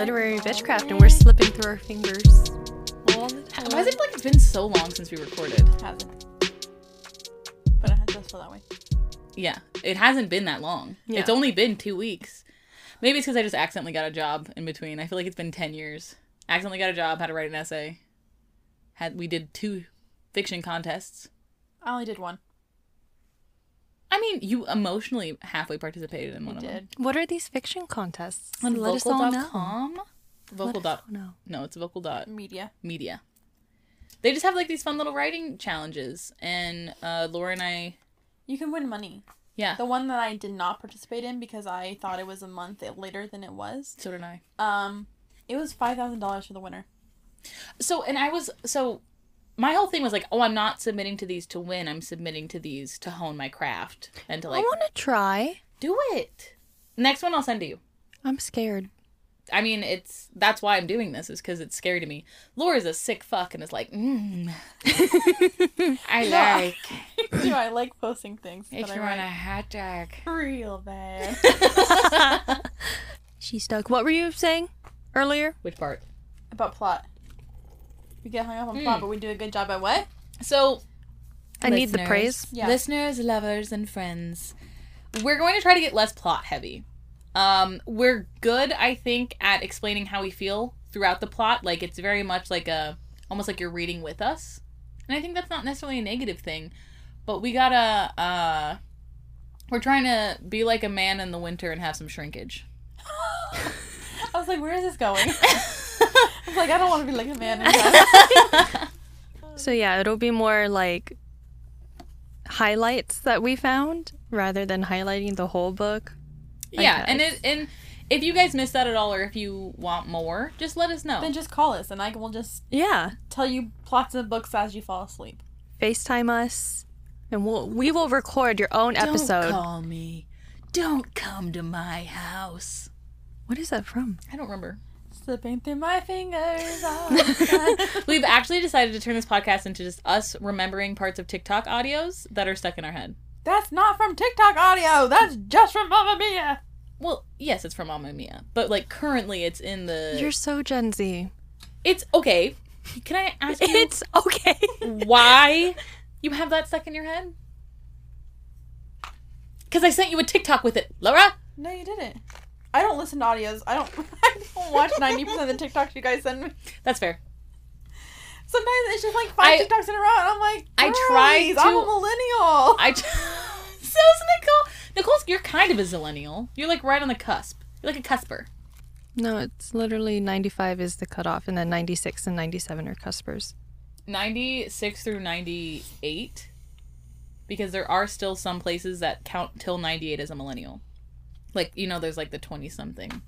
literary bitchcraft, and we're slipping through our fingers all the time. Why does it feel like it's been so long since we recorded? Hasn't. But it does feel that way. Yeah, it hasn't been that long. Yeah. It's only been two weeks. Maybe it's because I just accidentally got a job in between. I feel like it's been ten years. Accidentally got a job, had to write an essay. Had we did two fiction contests. I only did one. I mean, you emotionally halfway participated in one I of them. did. What are these fiction contests? On Let us all know. vocal.com? Vocal dot know. no, it's vocal dot Media. media. They just have like these fun little writing challenges, and uh, Laura and I, You can win money. yeah, The one that I did not participate in because I thought it was a month later than it was. so did I. Um, it was five thousand dollars for the winner. So, and I was so my whole thing was like, oh, I'm not submitting to these to win. I'm submitting to these to hone my craft and to like. I want to try. do it. Next one I'll send to you. I'm scared. I mean, it's that's why I'm doing this is because it's scary to me. Laura's a sick fuck and is like, mm, I like Do I like posting things if that I you're on a write hot dog. real bad? She's stuck. What were you saying earlier? Which part? About plot. We get hung up on Hmm. plot, but we do a good job at what? So I need the praise. Yeah. listeners, lovers, and friends, we're going to try to get less plot heavy. Um, we're good, I think, at explaining how we feel throughout the plot. Like it's very much like a almost like you're reading with us, and I think that's not necessarily a negative thing. But we gotta, uh, we're trying to be like a man in the winter and have some shrinkage. I was like, where is this going? I was like, I don't want to be like a man. So yeah, it'll be more like highlights that we found rather than highlighting the whole book. I yeah, and it and if you guys missed that at all, or if you want more, just let us know. then just call us, and I will just Yeah, tell you plots of books as you fall asleep. FaceTime us, and we'll we will record your own episode. Don't call me. Don't come to my house. What is that from? I don't remember. Slipping through my fingers. all the time. We've actually decided to turn this podcast into just us remembering parts of TikTok audios that are stuck in our head. That's not from TikTok audio. That's just from Mamma Mia. Well, yes, it's from Mamma Mia, but like currently it's in the. You're so Gen Z. It's okay. Can I ask you It's okay. why you have that stuck in your head? Because I sent you a TikTok with it, Laura. No, you didn't. I don't listen to audios. I don't. I don't watch ninety percent of the TikToks you guys send me. That's fair. Sometimes it's just like five I- TikToks in a row, and I'm like, I try. "Guys, I'm a millennial. I. so is Nicole. Nicole's, you're kind of a zillennial. You're like right on the cusp. You're like a cusper. no, it's literally 95 is the cutoff, and then 96 and 97 are cuspers. 96 through 98 because there are still some places that count till 98 as a millennial like you know there's like the 20 something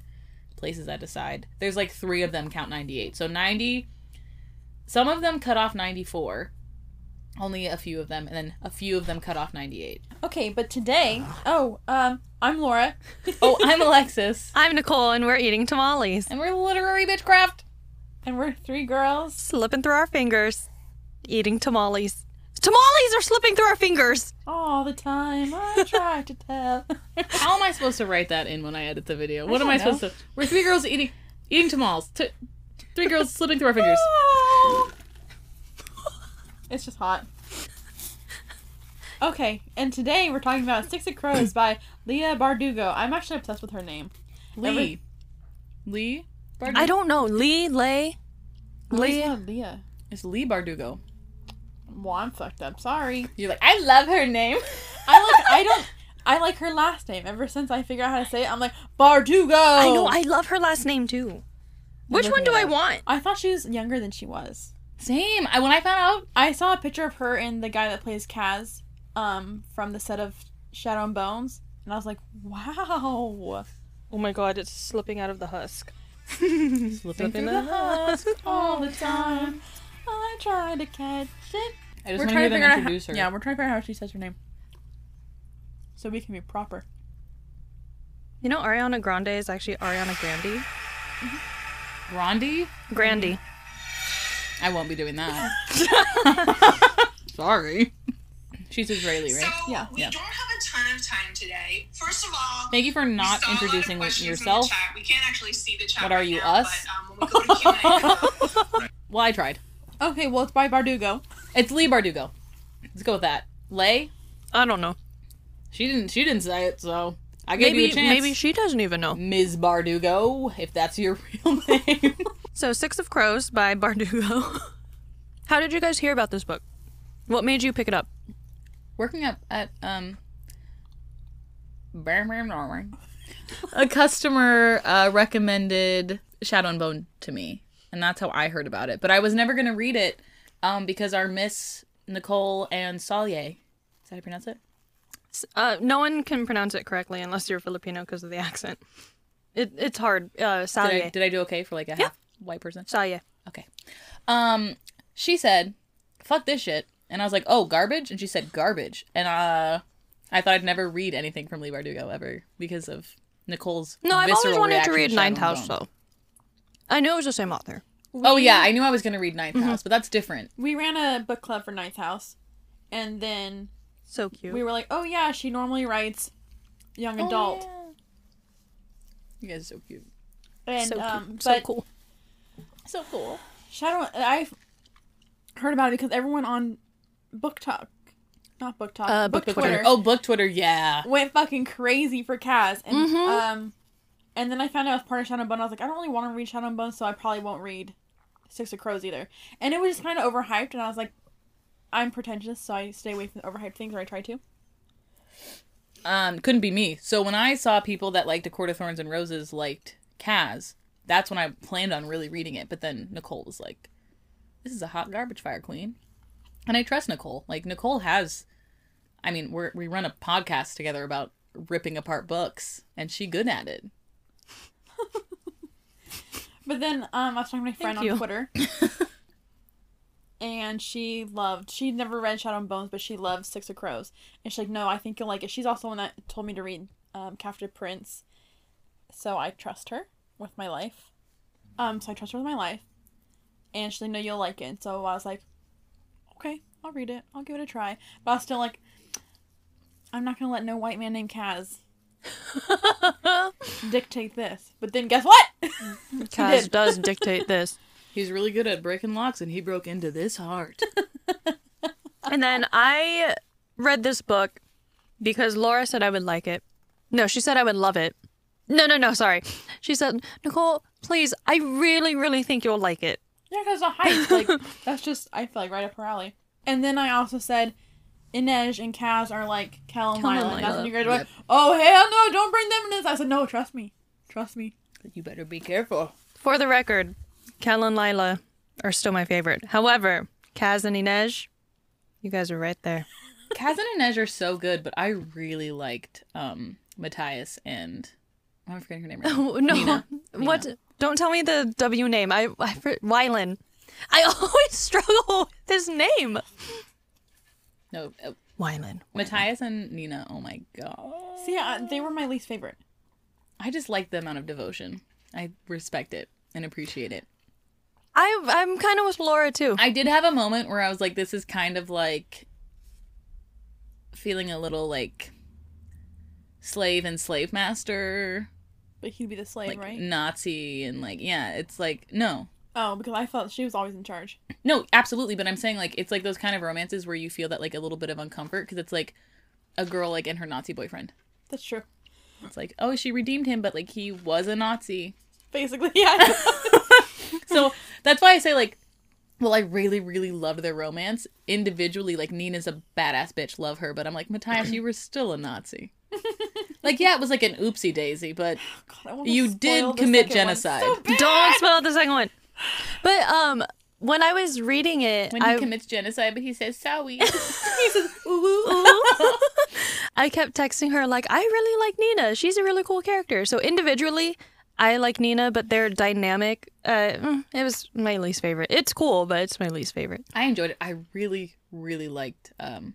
places that decide. There's like three of them count 98 so 90 some of them cut off 94 only a few of them and then a few of them cut off 98 Okay, but today, oh, um, I'm Laura. oh i'm alexis. I'm Nicole, and we're eating tamales, and we're literary bitchcraft. And we're three girls. slipping through our fingers, eating tamales. Tamales are slipping through our fingers. All the time, I try to tell. how am i supposed to write that in when i edit the video what am don't i know. supposed to we're three girls eating eating tamales T- three girls slipping through our fingers It's just hot. Okay, and today we're talking about Six of Crows by Leah Bardugo. I'm actually obsessed with her name. Lee. Every- Lee? Bardugo? I don't know. Lee, Lay, I always Leah. Leah. It's Lee Bardugo. Well, I'm fucked up. Sorry. You're like, I love her name. I like. I don't. I like her last name. Ever since I figured out how to say it, I'm like Bardugo. I know. I love her last name too. Which one do I want? I thought she was younger than she was. Same. I, when I found out, I saw a picture of her and the guy that plays Kaz, um, from the set of Shadow and Bones, and I was like, wow. Oh my god, it's slipping out of the husk. slipping Slipping through out. the husk all the time. I try to catch it. I just We're want to trying hear to them figure out. How, introduce her. yeah, we're trying to figure out how she says her name, so we can be proper. You know, Ariana Grande is actually Ariana Grande. Rondi? Grandy. I won't be doing that. Sorry. She's Israeli, right? So Yeah. we Yeah. don't have a ton of time today. First of all, Thank you for we not saw a lot of introducing questions in the yourself. chat. We can't actually see the chat. What are right you, now, us? But, um, when we go to Q&A, Well, I tried. Okay, well, it's by Bardugo. It's Lee Bardugo. Let's go with that. Lay, I don't know. she didn't. She didn't say it, so I gave Maybe you a chance. maybe she doesn't even know. Ms. Bardugo, if that's your real name. So Six of Crows by Bardugo. How did you guys hear about this book? What made you pick it up? Working at at um. A customer uh, recommended Shadow and Bone to me, and that's how I heard about it. But I was never gonna read it, um, because our Miss Nicole and Salye, is that how you pronounce it? Uh, no one can pronounce it correctly unless you're Filipino because of the accent. It, it's hard. Uh, Did I, did I do okay for like a half white person? Salye. Okay. Um, she said, "Fuck this shit," and I was like, "Oh, garbage," and she said, "Garbage," and uh, I thought I'd never read anything from Lee Bardugo ever because of Nicole's. No, I've always wanted to read Ninth House though. I knew it was the same author. Oh yeah, I knew I was gonna read Ninth Mm-hmm. House, but that's different. We ran a book club for Ninth House, and then So cute. we were like, "Oh yeah, she normally writes young Oh, adult." You guys are so cute. And so cute. um, so cool. So cool. Shadow, I heard about it because everyone on BookTok, not BookTok, Uh, Book, Book Twitter, Twitter. Oh, book Twitter, yeah. went fucking crazy for Kaz, and Mhm. um, and then I found out it was part of Shadow Bone. I was like, I don't really want to read Shadow Bone, so I probably won't read Six of Crows either. And it was just kind of overhyped, and I was like, I'm pretentious, so I stay away from overhyped things, or I try to. Um, couldn't be me. So when I saw people that liked A Court of Thorns and Roses liked Kaz, that's when I planned on really reading it. But then Nicole was like, "This is a hot garbage fire queen," and I trust Nicole. Like Nicole has, I mean, we we run a podcast together about ripping apart books, and she good at it. But then um, I was talking to my friend on. Twitter. and she loved, she never read Shadow and Bones, but she loved Six of Crows. And she's like, no, I think you'll like it. She's also one that told me to read um, Captive Prince. So I trust her with my life. Um, so I trust her with my life. And she's like, no, you'll like it. So I was like, okay, I'll read it. I'll give it a try. But I was still like, I'm not going to let no white man named Kaz dictate this. But then guess what? Kaz did. does dictate this. He's really good at breaking locks, and he broke into this heart. And then I read this book because Laura said I would like it. No, she said I would love it. No, no, no, sorry. She said, Nicole, please, I really, really think you'll like it. Yeah, because the height, like that's just I feel like right up her alley. And then I also said, Inej and Kaz are like Kell and Kell Lila. And that's Lila. when you guys were like, Yep. "Oh hell no, don't bring them in this." I said, "No, trust me, trust me." you better be careful. For the record, Kell and Lila are still my favorite. However, Kaz and Inej, you guys are right there. Kaz and Inej are so good, but I really liked um Matthias and I'm forgetting her name right now. Oh, no, Nina. what? Don't tell me the W name. I, I for- Wylan. I always struggle with his name. No, uh, Wylan. Matthias and Nina. Oh my god. See, uh, they were my least favorite. I just like the amount of devotion. I respect it and appreciate it. I I'm kind of with Laura too. I did have a moment where I was like, this is kind of like feeling a little like slave and slave master, But he'd be the slave, like right? Nazi, and like, yeah, it's like, no. Oh, because I thought she was always in charge. No, absolutely. But I'm saying like, it's like those kind of romances where you feel that like a little bit of uncomfort because it's like a girl like and her Nazi boyfriend. That's true. It's like, oh, she redeemed him, but like he was a Nazi. Basically, yeah. so that's why I say like, well, I really, really loved their romance individually. Like Nina's a badass bitch, love her, but I'm like Matthias, you were still a Nazi. like yeah, it was like an oopsie daisy, but God, You did commit genocide. so. Don't spell the second one. But um, when I was reading it, when he I, commits genocide, but he says sorry. He says, ooh, ooh." I kept texting her like, I really like Nina. She's a really cool character. So individually, I like Nina, but their dynamic, uh, mm, it was my least favorite. It's cool, but it's my least favorite. I enjoyed it. I really, really liked um,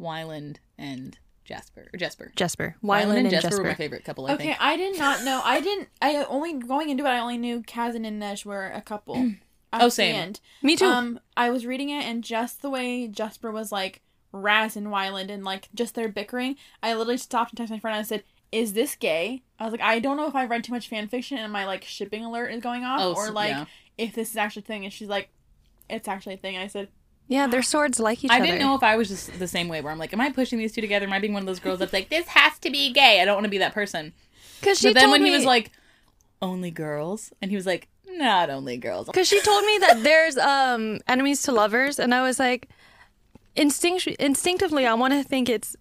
Wyland and Jasper. Or Jesper. Jesper, Wyland Wyland and Jesper, Jesper. were my favorite couple. I Okay, think. I did not know. I didn't. I only going into it. I only knew Kazan and Inej were a couple. Oh, same. end. Me too. Um, I was reading it, and just the way Jesper was like Raz and Wyland and like just their bickering, I literally stopped and texted my friend and I said, "Is this gay?" I was like, I don't know if I've read too much fan fiction and my like shipping alert is going off, Oh, or like yeah. if this is actually a thing. And she's like, "It's actually a thing." I said, Yeah, their swords like each I other. I didn't know if I was just the same way where I'm like, am I pushing these two together? Am I being one of those girls that's like, this has to be gay? I don't want to be that person. because she But then told when me, he was like, only girls, and he was like, not only girls. because she told me that there's um enemies to lovers, and I was like, instinct instinctively, I want to think it's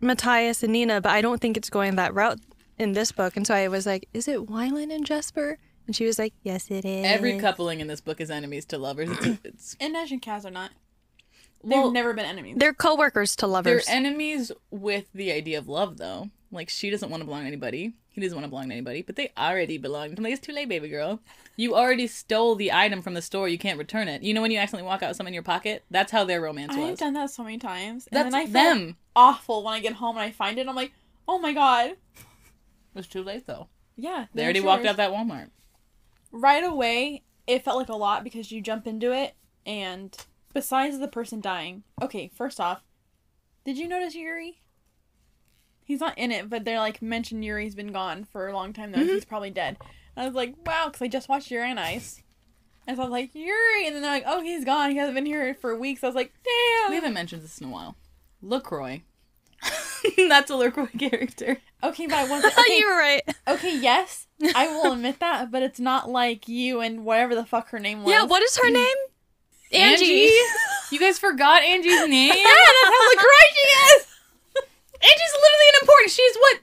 Matthias and Nina, but I don't think it's going that route in this book. And so I was like, is it Wyland and Jesper? And she was like, yes, it is. Every coupling in this book is enemies to lovers. It's, it's "Inej and Kaz are not. They've well, never been enemies." They're co-workers to they're enemies with the idea of love, though. Like she doesn't want to belong to anybody. He doesn't want to belong to anybody, but they already belong. I'm like, it's too late, baby girl. You already stole the item from the store. You can't return it. You know when you accidentally walk out with something in your pocket? That's how their romance I've was. done that so many times, and That's then I feel them. awful when I get home and I find it. I'm like, "Oh my god." It was too late though. Yeah, They already sure walked out that Walmart. right away it felt like a lot because you jump into it and besides the person dying. Okay first off did you notice yuri? He's not in it but they're like mentioned yuri's been gone for a long time though mm-hmm. he's probably dead. And i was like wow because i just watched yuri on ice. And so i was like yuri! And then they're like oh he's gone. He hasn't been here for weeks. I was like damn! We haven't mentioned this in a while. LaCroix. That's a LaCroix character. okay but i wasn't oh, okay, you were right. okay yes i will admit that but it's not like you and whatever the fuck her name was. Yeah, what is her name? Angie. you guys forgot Angie's name? yeah that's how LaCroix she is Angie's literally unimportant. She's what?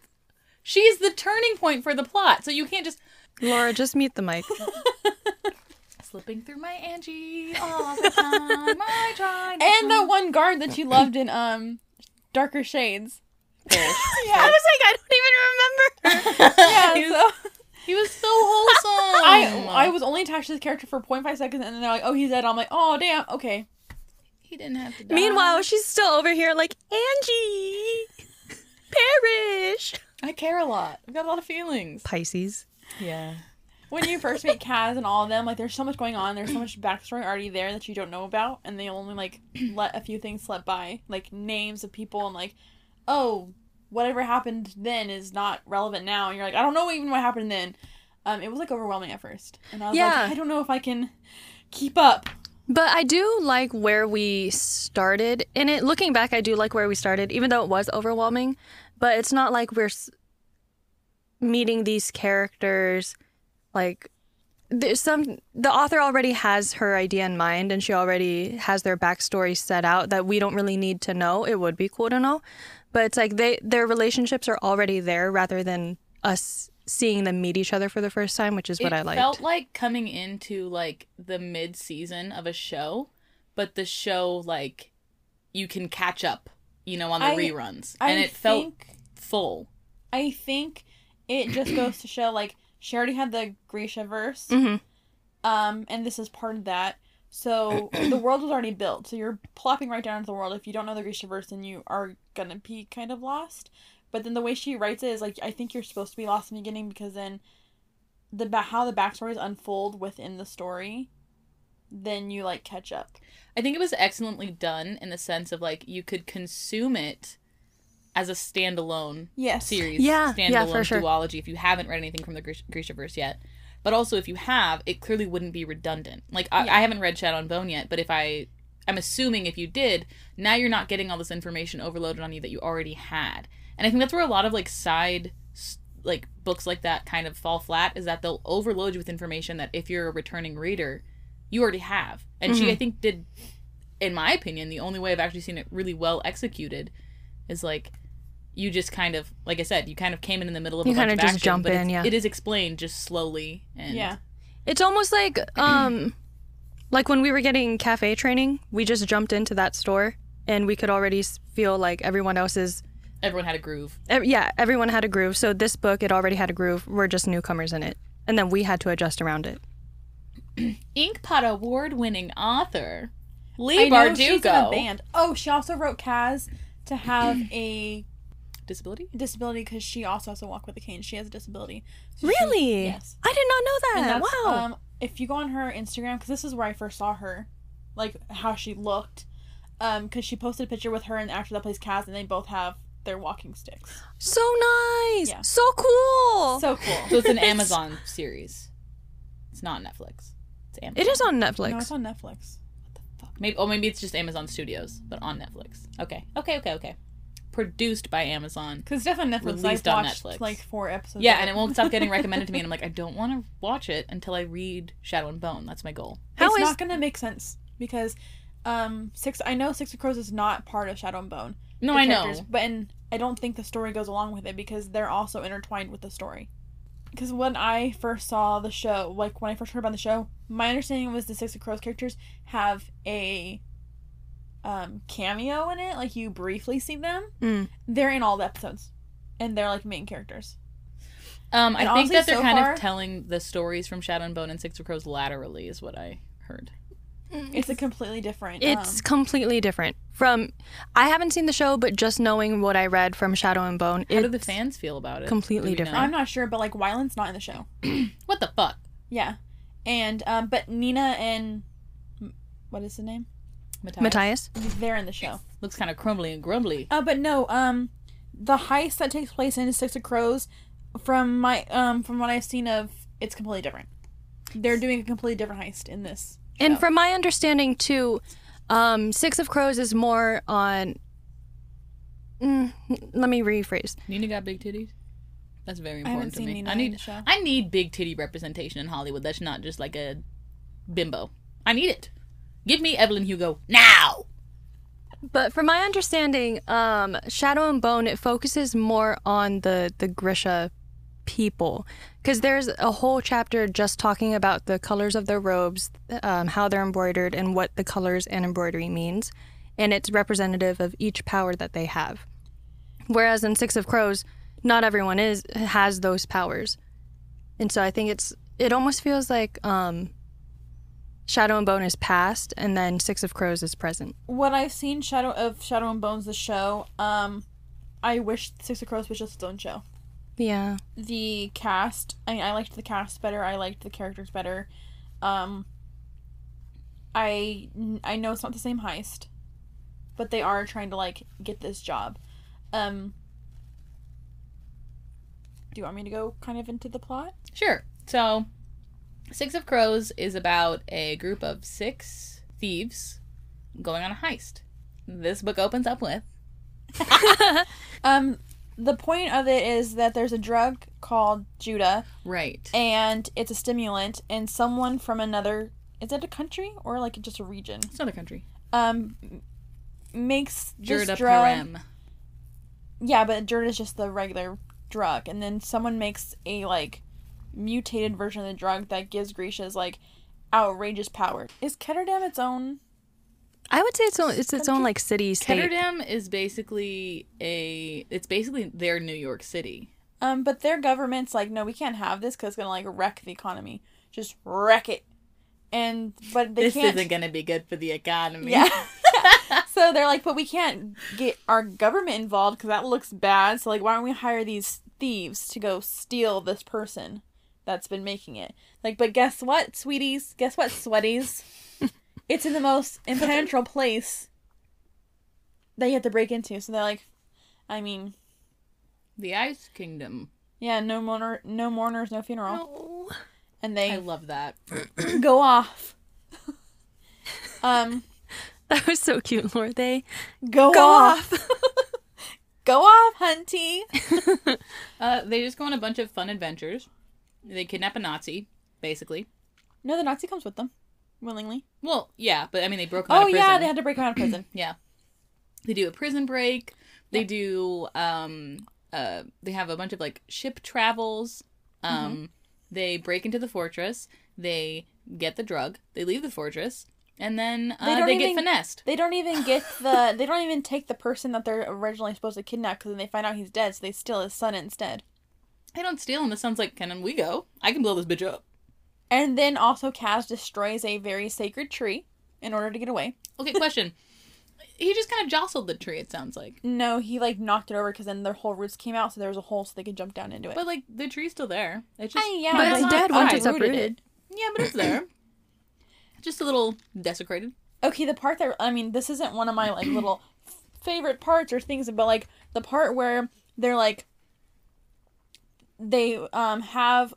She's the turning point for the plot. So you can't just Laura, just mute the mic. slipping through my Angie all the time. I try. And to- the one guard that you loved in um Darker Shades. Parrish. I was like, I don't even remember. Yeah, He was- so He was so wholesome. I I was only attached to this character for 0.5 seconds and then they're like, oh he's dead. I'm like, oh damn, okay. He didn't have to die. Meanwhile, she's still over here like Angie, Parrish, I care a lot. I've got a lot of feelings. Pisces. Yeah. When you first meet Kaz and all of them, like there's so much going on, there's so much backstory already there that you don't know about, and they only like let a few things slip by, like names of people and like, oh, whatever happened then is not relevant now, and you're like, I don't know even what happened then. Um, it was like overwhelming at first, and I was Yeah. like, I don't know if I can keep up. But I do like where we started in it. Looking back, I do like where we started, even though it was overwhelming. But it's not like we're s- meeting these characters like there's some the author already has her idea in mind and she already has their backstory set out that we don't really need to know it would be cool to know but it's like they their relationships are already there rather than us seeing them meet each other for the first time which is what it i liked it felt like coming into like the mid season of a show, but the show like you can catch up, you know, on the I- reruns, I and it felt full. I think it just goes to show like she already had the Grisha verse, Mhm. um, and this is part of that. So the world was already built. So you're plopping right down into the world. If you don't know the Grisha verse, then you are gonna be kind of lost. But then the way she writes it is like I think you're supposed to be lost in the beginning because then the how the backstories unfold within the story, then you like catch up. I think it was excellently done in the sense of like you could consume it as a standalone Yes. series, Yeah, standalone yeah, for sure. duology. If you haven't read anything from the Grish- Grishaverse yet, but also if you have, it clearly wouldn't be redundant. Like I, Yeah. I haven't read Shadow and Bone yet, but if I, I'm assuming if you did, now you're not getting all this information overloaded on you that you already had. And I think that's where a lot of like side, like books like that kind of fall flat is that they'll overload you with information that if you're a returning reader, you already have. And she, mm-hmm. I think, did, in my opinion, the only way I've actually seen it really well executed is like you just kind of like I said, you kind of came in in the middle of You a bunch kinda of just action, jump but in, it's- yeah. It is explained just slowly and Yeah. It's almost like um like when we were getting cafe training, we just jumped into that store and we could already feel like everyone else's everyone had a groove. ev- yeah, everyone had a groove. So this book it already had a groove. We're just newcomers in it. And then we had to adjust around it. Inkpot award winning author Lee I know she's in a Bardugo. band. Oh, she also wrote Kaz to have a Disability? disability because she also has to walk with a cane. She has a disability. So she- Really? yes. I did not know that. that's, wow. Um, if you go on her Instagram, because this is where I first saw her, like how she looked. Um, because she posted a picture with her and the actor that plays Kaz, and they both have their walking sticks. So nice. Yeah. So cool. So cool. So it's an Amazon series. It's not Netflix. It's Amazon. it is on Netflix. no, it's on Netflix. What the fuck. Maybe oh maybe it's just Amazon Studios, but on Netflix. Okay. Okay, okay, okay. Produced by Amazon. Because it's definitely on Netflix. Released I've on watched Netflix. like four episodes. Yeah, of and it won't stop getting recommended to me and I'm like, I don't want to watch it until I read Shadow and Bone. That's my goal. How it's is- not gonna make sense because um six. I know Six of Crows is not part of Shadow and Bone. No, I know. but and I don't think the story goes along with it because they're also intertwined with the story. Because when I first saw the show, like when I first heard about the show, my understanding was the Six of Crows characters have a um, cameo in it. Like you briefly see them. Mm. They're in all the episodes, and they're like main characters. Um, I And think that they're so kind far- of telling the stories from Shadow and Bone and Six of Crows laterally, is what I heard. It's a completely different. It's um, completely different from. I haven't seen the show, but just knowing what I read from Shadow and Bone, How do the fans feel about it? completely Do we know? different. I'm not sure, but like Wyland's not in the show. What the fuck? Yeah, and um, but Nina and what is the name? Matthias? Matthias. They're in the show. Looks kind of crumbly and grumbly. Uh, but no, um, the heist that takes place in Six of Crows, from my um, from what I've seen of, it's completely different. They're doing a completely different heist in this. And from my understanding too, um, Six of Crows is more on. Mm, let me rephrase. Nina got big titties. That's very I important to seen me. Nina I in need the show. I need big titty representation in Hollywood. That's not just like a bimbo. I need it. Give me Evelyn Hugo now. But from my understanding, um, Shadow and Bone it focuses more on the the Grisha people because there's a whole chapter just talking about the colors of their robes, um, how they're embroidered, and what the colors and embroidery means, and it's representative of each power that they have. Whereas in Six of Crows, not everyone is has those powers, and so I think it's it almost feels like um, Shadow and Bone is past, and then Six of Crows is present. What I've seen Shadow of Shadow and Bones, the show, um, I wish Six of Crows was just its own show. Yeah. the cast I, mean, I liked the cast better i liked the characters better um i i know it's not the same heist but they are trying to like get this job um do you want me to go kind of into the plot Sure. So, Six of Crows is about a group of six thieves going on a heist. This book opens up with um the point of it is that there's a drug called jurda right. and it's a stimulant and someone from another is it a country or like just a region It's another country. um m- makes this Jurda drug Parem. Yeah, but dirt is just the regular drug, and then someone makes a like mutated version of the drug that gives Grisha's like outrageous power. Is Ketterdam its own? I would say it's own, it's its own like city state. Ketterdam is basically a. It's basically their New York City. Um, but their government's like, no, we can't have this because it's gonna like wreck the economy. Just wreck it. And but they this can't. isn't going to be good for the economy. Yeah. so they're like, but we can't get our government involved because that looks bad. So like, why don't we hire these thieves to go steal this person that's been making it? Like, but guess what, sweeties? Guess what, sweaties? it's in the most impenetrable place that you have to break into. So they're like, I mean, The Ice Kingdom. yeah, no mourner, no mourners, no funeral, Oh. and I they love that. go off. um, That was so cute, Lord. They go, go off. off. go off, hunty. Uh, they just go on a bunch of fun adventures. They kidnap a Nazi, basically. No, the Nazi comes with them, willingly. Well, yeah, but I mean, they broke him out Oh of prison. yeah, they had to break him out of prison. Yeah. They do a prison break. They do um uh they have a bunch of like ship travels. Um they break into the fortress. They get the drug. They leave the fortress and then uh, They they, don't get finessed. they don't even get the. They don't even take the person that they're originally supposed to kidnap because then they find out he's dead, so they steal his son instead. They don't steal and the son's like, "Can we go? I can blow this bitch up." And then also, Kaz destroys a very sacred tree in order to get away. Okay, question. he just kind of jostled the tree it sounds like. No, he like knocked it over because then their whole roots came out, so there was a hole so they could jump down into it. But like the tree's still there. It's just Ah, yeah, But but it's not dead once it's rooted uprooted. Yeah, but it's there. just a little desecrated. Okay, the part that I mean, this isn't one of my like little favorite parts or things, but like the part where they're like they um have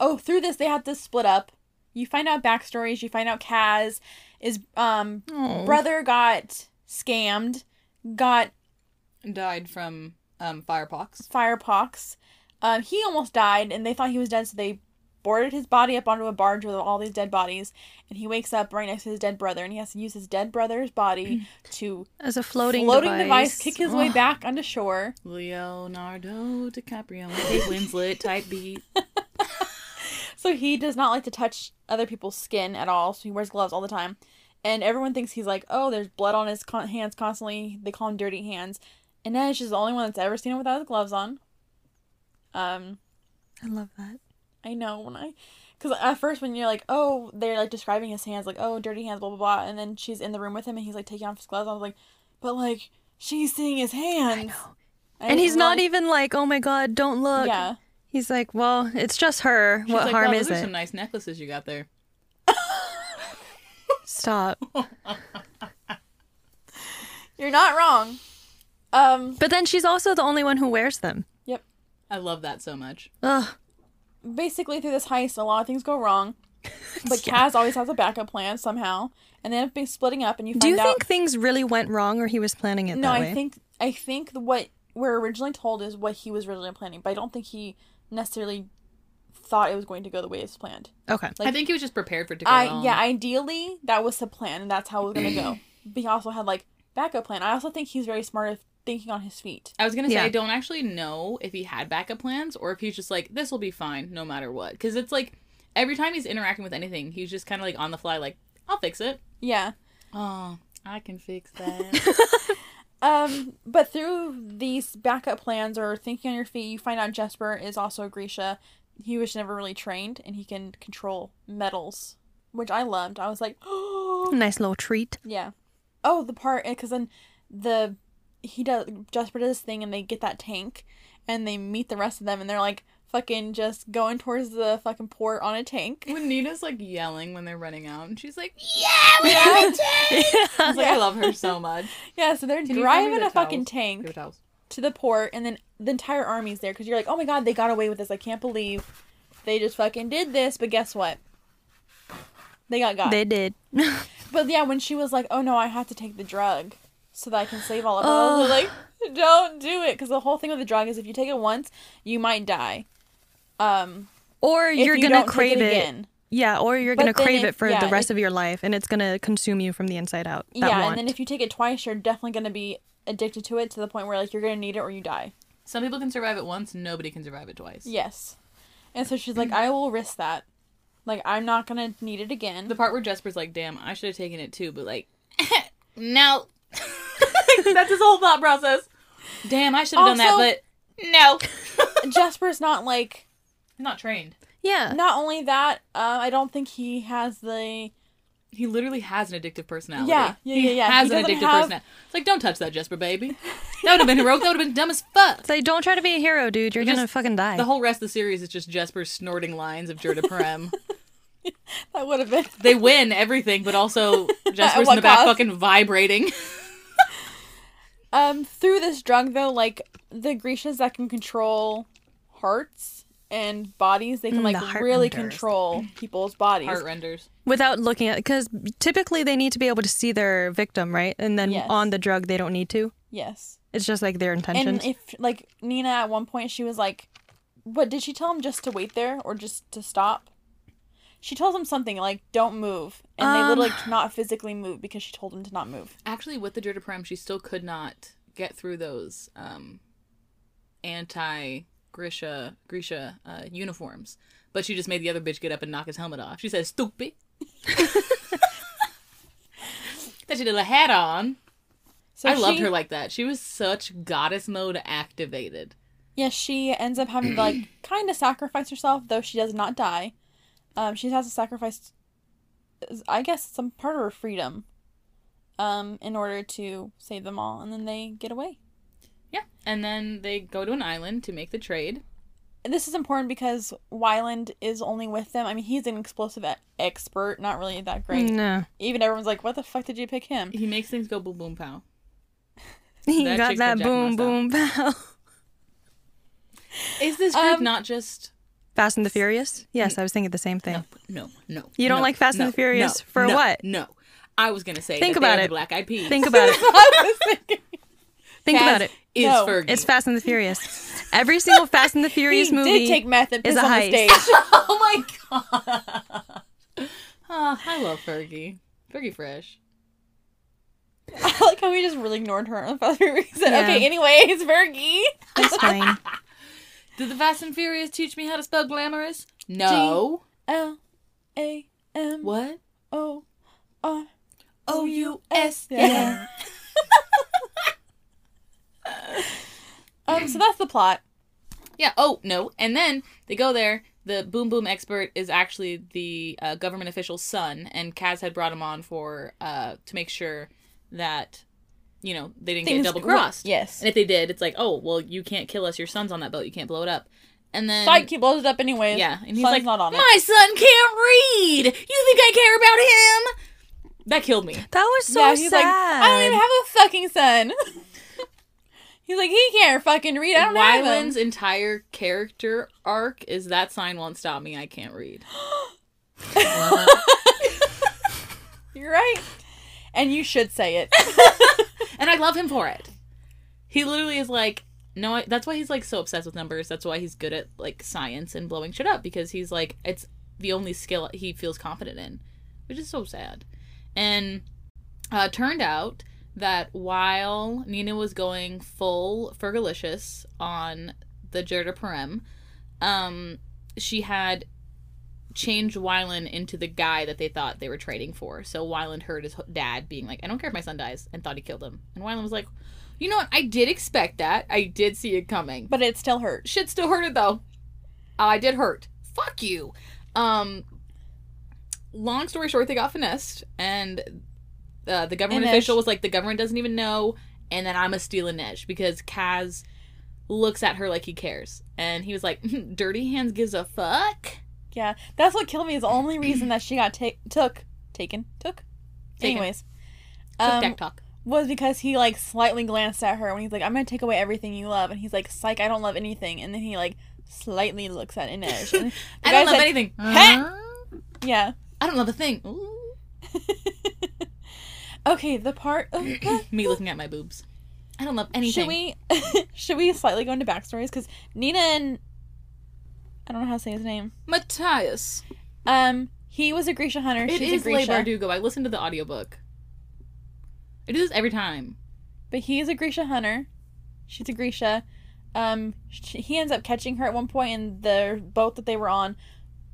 oh through this they have to split up. You find out backstories. You find out Kaz is um Oh. brother got scammed, got Died from um, firepox. firepox. Um, he almost died, and they thought he was dead, so they boarded his body up onto a barge with all these dead bodies. And he wakes up right next to his dead brother, and he has to use his dead brother's body to As a floating, floating device. device, kick his way back onto shore. Leonardo DiCaprio, Kate Winslet type beat. So he does not like to touch other people's skin at all. So he wears gloves all the time, and everyone thinks he's like, oh, there's blood on his con- hands constantly. They call him dirty hands, and Inej is the only one that's ever seen him without his gloves on. Um, I love that. I know when I, because at first when you're like, oh, they're like describing his hands, like, oh, dirty hands, blah blah blah, and then she's in the room with him and he's like taking off his gloves. I was like, but like she's seeing his hands, I And he's didn't not realize- even like, oh my god, don't look. Yeah, He's like, well, it's just her. She's what like, harm wow, is those are it? some nice necklaces you got there. Stop. you're not wrong. Um, But then she's also the only one who wears them. Yep. I love that so much. Ugh. Basically through this heist, a lot of things go wrong, but Kaz always has a backup plan somehow, and they end up being splitting up, and you find Do you out. think things really went wrong, or he was planning it no, that I think I think what we're originally told is what he was originally planning, but I don't think he necessarily thought it was going to go the way it's planned. Okay. like- I think he was just prepared for it to go I wrong. yeah, ideally that was the plan, and that's how it was gonna go. But he also had like backup plan. I also think he's very smart at thinking on his feet. I was gonna say Yeah. I don't actually know if he had backup plans or if he's just like this will be fine no matter what. Because it's like every time he's interacting with anything, he's just kind of like on the fly, like I'll fix it. Yeah. Oh, I can fix that. Um, but through these backup plans or thinking on your feet, you find out Jesper is also a Grisha. He was never really trained, and he can control metals, which I loved. I was like, oh, Nice little treat. yeah. Oh, the part because then the he does Jesper does this thing, and they get that tank, and they meet the rest of them, and they're like fucking just going towards the fucking port on a tank. when Nina's like yelling when they're running out, and she's like, "Yeah, we have a tank!" I was like, I love her so much. Yeah, so they're Can you find me driving the a fucking tank. To the port, and then the entire army's there because you're like, oh my god, they got away with this. I can't believe they just fucking did this. But guess what? They got got. They did. but yeah, when she was like, oh no, I have to take the drug so that I can save all of them, I like, don't do it because the whole thing with the drug is if you take it once, you might die. Um, or you're you gonna crave it. it again. Yeah, or you're But gonna crave if- it for yeah, the rest if- of your life, and it's gonna consume you from the inside out. That yeah, want. and then if you take it twice, you're definitely gonna be addicted to it to the point where like you're gonna need it or you die. Some people can survive it once, nobody can survive it twice. Yes. And so she's like, I will risk that. Like, I'm not gonna need it again. The part where Jesper's like, "Damn, I should have taken it too," but like, no. That's his whole thought process. Damn, I should have done that, but no. Jasper's not like. Not trained. yeah, Not only that, uh, I don't think he has the. He literally has an addictive personality. Yeah, yeah, he yeah, yeah. Has He an addictive have- personality. It's like, don't touch that, Jesper, baby. That would have been heroic. That would have been dumb as fuck. it's like don't try to be a hero, dude. You're Just gonna fucking die. The whole rest of the series is just Jesper snorting lines of Jurda Prem. That would have been. they win everything, but also Jesper's in the back cost? fucking vibrating. Um, through this drug though, like the Grecians that can control hearts and bodies, they can Mm, like the really renders. control people's bodies. Heart renders. Without looking at, because typically they need to be able to see their victim, right? And then Yes. on the drug, they don't need to. Yes. It's just like their intentions. And if like Nina at one point she was like, "What did she tell him just to wait there or just to stop?" She tells him something like, "Don't move," and they Um. literally cannot physically move because she told him to not move. Actually, with the Prem, she still could not get through those um, anti Grisha Grisha uh, uniforms. But she just made the other bitch get up and knock his helmet off. She said, "Stupid." that she did a hat on. So I loved her like that. She was such goddess mode activated. Yeah, she ends up having to like kind of sacrifice herself, though she does not die. Um, she has to sacrifice, I guess, some part of her freedom, um, in order to save them all, and then they get away. Yeah. And then they go to an island to make the trade. this is important because Wyland is only with them. I mean, he's an explosive e- expert, not really that great. No. Even everyone's like, "What the fuck did you pick him?" He makes things go boom boom pow. He That got that got boom, Ma boom, pow. Is this group Um, not just Fast and the Furious? Yes, I was thinking the same thing. no, no, no? You don't no, like Fast and the Furious no, for no, what? No, I was gonna say Think about it. Black Eyed Peas. Think about it. I was thinking. Think Kaz about it. Is No. Fergie. It's Fast and the Furious. Every single Fast and the Furious he movie did take meth and is a on the stage. oh my god. Ah, I love Fergie. Fergie Fresh. I like how we just really ignored her on the reason. Yeah. Okay, anyways, Fergie. It's fine. Did the Fast and Furious teach me how to spell glamorous? No. L A M What? O R O U S. Yeah. Um, so that's the plot. Yeah. Oh no. And then they go there. The boom boom expert is actually the uh, government official's son, and Kaz had brought him on for uh, to make sure that you know they didn't Things- get double crossed. Yes. And if they did, it's like, oh well, you can't kill us. Your son's on that boat. You can't blow it up. And then Psych, he blows it up anyways. yeah, and he's Son's like, not on it. my son can't read. You think I care about him? That killed me. That was so yeah, he's sad. like, I don't even have a fucking son. he's like, he can't fucking read. I don't have Wyland's him. entire character arc is that sign won't stop me. I can't read. You're right. And you should say it. and I love him for it. He literally is like, no, I, that's why he's like so obsessed with numbers. That's why he's good at like science and blowing shit up because he's like, it's the only skill he feels confident in, which is so sad. And uh, turned out that while Nina was going full Fergalicious on the Jurda Parem, um, she had changed Wyland into the guy that they thought they were trading for. So Wyland heard his dad being like, I don't care if my son dies, and thought he killed him. And Wyland was like, You know what? I did expect that. I did see it coming. But it still hurt. shit still hurted though. I did hurt. Fuck you. Um long story short, they got finessed and uh, the government Inej. official was like, the government doesn't even know, and then I'm a steal Inej because Kaz looks at her like he cares. And he was like, Dirty Hands gives a fuck. Yeah. That's what killed me is the only reason that she got ta- took. Taken? Took? Taken. Anyways. Um, deck talk. was because he like slightly glanced at her when he's like, I'm gonna take away everything you love. And he's like, Psych, I don't love anything. And then he like slightly looks at Inej. And I don't love anything. "Huh?" Yeah. I don't love a thing. Okay, the part of Me looking at my boobs. I don't love anything. Should we should we slightly go into backstories? Because Nina and I don't know how to say his name. Matthias. Um, he was a Grisha hunter. It She's is a Leigh Bardugo. I listen to the audiobook. I do this every time. but he is a Grisha hunter. She's a Grisha. Um, sh he ends up catching her at one point, and the boat that they were on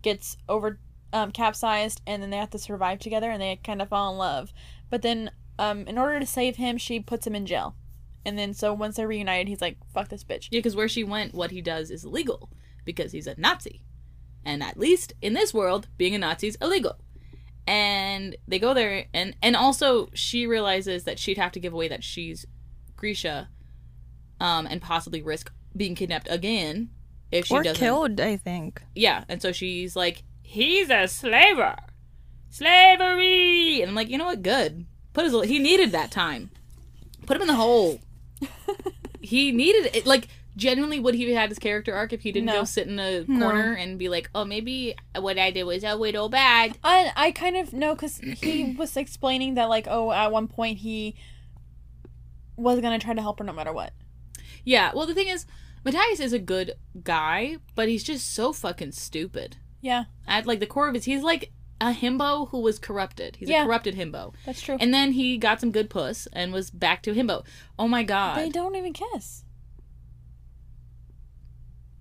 gets over um, capsized, and then they have to survive together, and they kind of fall in love. But then, um, in order to save him, she puts him in jail, and then so once they're reunited, he's like, "Fuck this bitch." Yeah, because where she went, what he does is illegal because he's a Nazi. And at least in this world, being a Nazi is illegal. And they go there, and and also she realizes that she'd have to give away that she's Grisha, um, and possibly risk being kidnapped again if she or doesn't. killed, I think. Yeah, and so she's like, he's a slaver, slavery, and I'm like, you know what? Good. Put his he needed that time. Put him in the hole. he needed it. Like genuinely, would he have had his character arc if he didn't No. go sit in a corner and be like, oh, maybe what I did was a little bad. I I kind of know because he was explaining that like oh at one point he was gonna try to help her no matter what. Yeah. Well, the thing is, Matthias is a good guy, but he's just so fucking stupid. Yeah, At like the core of his, he's like a himbo who was corrupted. He's Yeah. a corrupted himbo. that's true. And then he got some good puss and was back to himbo. Oh my god. they don't even kiss.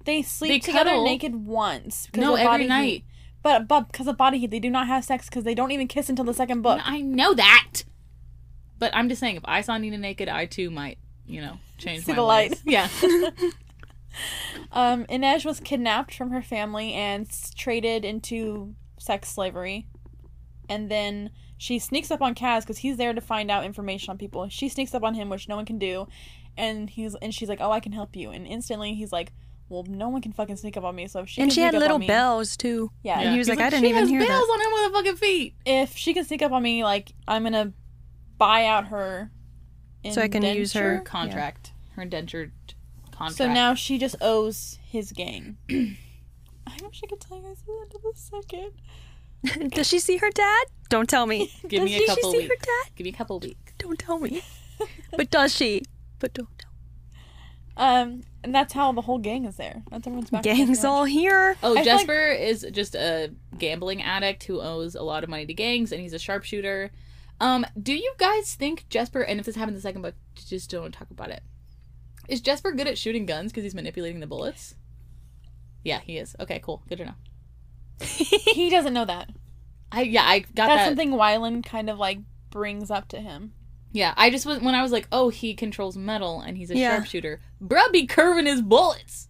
They sleep They together cuddle. naked once. no, every night. heat. But but because of body heat, they do not have sex because they don't even kiss until the second book. I know that. But I'm just saying, if I saw Nina naked, I too might, you know, change See my the light. ways. Yeah. Um, Inej was kidnapped from her family and traded into sex slavery. And then she sneaks up on Kaz because he's there to find out information on people. She sneaks up on him, which no one can do. And he's and she's like, "Oh, I can help you." And instantly he's like, well, no one can fucking sneak up on me. So if she and can she had sneak up little bells too. Yeah, And he was He's like, I didn't even has hear that. bells on her motherfucking feet. if she can sneak up on me, like I'm gonna buy out her. So I can use her- indenture. Contract. Her indentured contract. So now she just owes his gang. I wish I could tell you guys the end of the second. Does she see her dad? Don't tell me. Give Does me a she couple see weeks. her dad? Give me a couple weeks. Don't tell me. but does she? But don't tell. Um, and that's how the whole gang is there. That's everyone's back. Gang's all here. Oh, I feel like- Jesper is just a gambling addict who owes a lot of money to gangs, and he's a sharpshooter. Um, do you guys think Jesper? And if this happened in the second book, just don't talk about it. Is Jesper good at shooting guns because he's manipulating the bullets? Yeah, he is. Okay, cool. Good to know. He doesn't know that. I yeah, I got That's that. something Wylan kind of like brings up to him. Yeah, I just was when I was like, oh, he controls metal and he's a Yeah. sharpshooter. Bruh, be curving his bullets.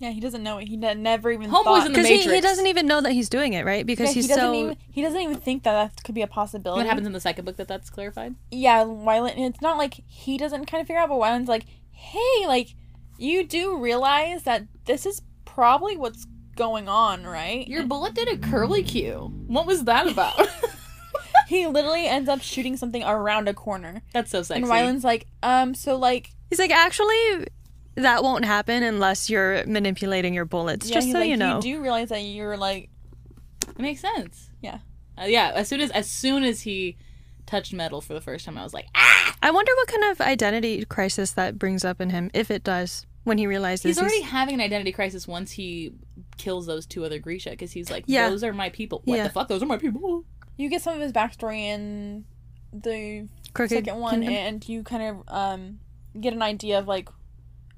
Yeah, he doesn't know it. He ne- never even Homeboy's thought. in the Because he, he doesn't even know that he's doing it, right? Because Yeah, he he's doesn't so. even he doesn't even think that that could be a possibility. What happens in the second book that that's clarified? Yeah, Wylan. It's not like he doesn't kind of figure out, but Wylan's like, hey, like you do realize that this is probably what's going on, right? Your bullet did a curly Q. What was that about? he literally ends up shooting something around a corner, that's so sexy. and Ryland's like, um, so like, He's like, actually, that won't happen unless you're manipulating your bullets. yeah, just he's so like, you know. do realize that you're like, It makes sense. Yeah. Uh, yeah. As soon as as soon as he touched metal for the first time, I was like, ah! I wonder what kind of identity crisis that brings up in him, if it does, when he realizes He's already having an identity crisis once he kills those two other Grisha because he's like, Yeah. those are my people. What Yeah. the fuck? Those are my people. You get some of his backstory in the crooked second one, kingdom. and you kind of um get an idea of like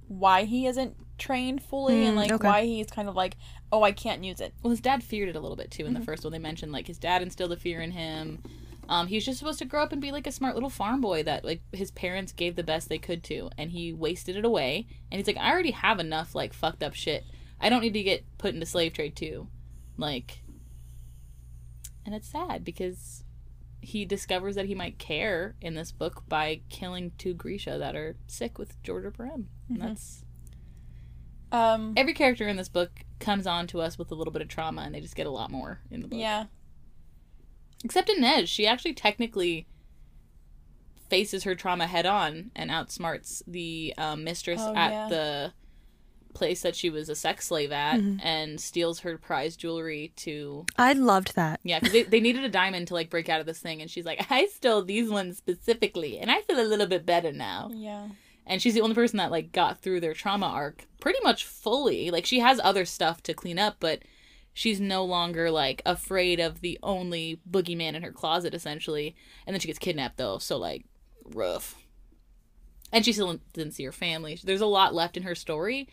why he isn't trained fully, and Mm, like okay. why he's kind of like, oh, I can't use it. Well, his dad feared it a little bit too in the first one. They mentioned like his dad instilled a fear in him. Um, he was just supposed to grow up and be like a smart little farm boy that like his parents gave the best they could to, and he wasted it away. And he's like, I already have enough like fucked up shit. I don't need to get put into slave trade too, like. And it's sad because he discovers that he might care in this book by killing two Grisha that are sick with jurda parem. And that's Um, every character in this book comes on to us with a little bit of trauma and they just get a lot more in the book. yeah, Except Inej, she actually technically faces her trauma head on and outsmarts the um, mistress Oh, at yeah. the place that she was a sex slave at Mm-hmm. and steals her prized jewelry to I loved that. yeah because they, they needed a diamond to like break out of this thing and she's like i stole these ones specifically and i feel a little bit better now yeah. and she's the only person that like got through their trauma arc pretty much fully like she has other stuff to clean up but she's no longer like afraid of the only boogeyman in her closet essentially and then she gets kidnapped though so like rough and she still didn't see her family there's a lot left in her story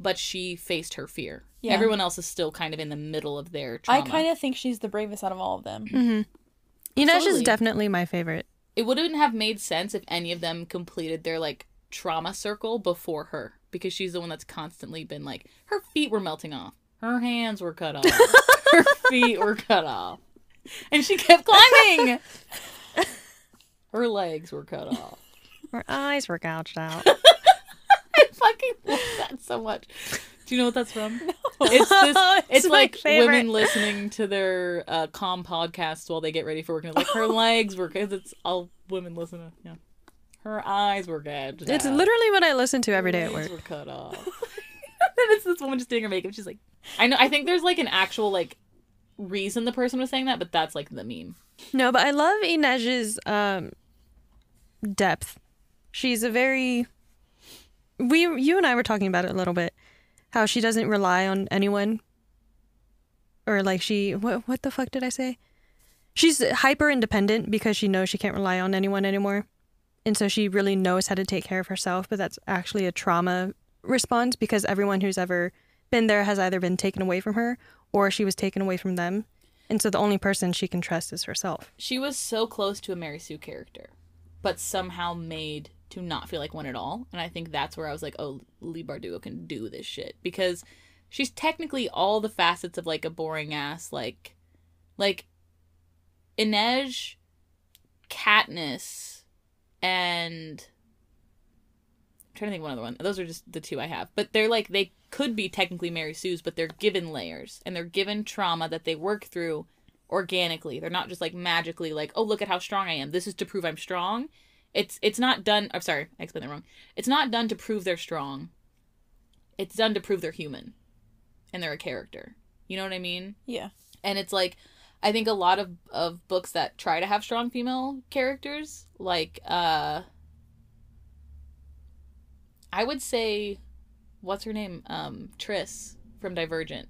but she faced her fear Yeah. everyone else is still kind of in the middle of their trauma I kind of think she's the bravest out of all of them. Mm-hmm. Inej Absolutely. is definitely my favorite. it wouldn't have made sense if any of them completed their like trauma circle before her because she's the one that's constantly been like her feet were melting off her hands were cut off her feet were cut off and she kept climbing her legs were cut off Her eyes were gouged out. i fucking love that so much do you know what that's from it's this it's, It's like favorite. women listening to their uh calm podcasts while they get ready for work and like her legs were because it's all women listening yeah her eyes were good. it's literally what I listen to every day at work. were cut off. and it's this woman just doing her makeup. She's like, I know. I think there's like an actual like reason the person was saying that, but that's like the meme. No, but I love Inej's um, depth. She's a very we you and I were talking about it a little bit. How she doesn't rely on anyone. Or like she what what the fuck did I say? She's hyper independent because she knows she can't rely on anyone anymore. And so she really knows how to take care of herself, but that's actually a trauma response because everyone who's ever been there has either been taken away from her or she was taken away from them. And so the only person she can trust is herself. She was so close to a Mary Sue character, but somehow made to not feel like one at all. And I think that's where I was like, oh, Leigh Bardugo can do this shit because she's technically all the facets of like a boring ass like, like Inej, Katniss, and I'm trying to think of one other one. Those are just the two I have. But they're like they could be technically Mary Sue's, but they're given layers and they're given trauma that they work through organically. They're not just like magically like, oh look at how strong I am. This is to prove I'm strong. It's it's not done. I'm sorry, I explained that wrong. It's not done to prove they're strong. It's done to prove they're human, and they're a character. You know what I mean? Yeah. and it's like i think a lot of of books that try to have strong female characters like uh i would say what's her name um tris from divergent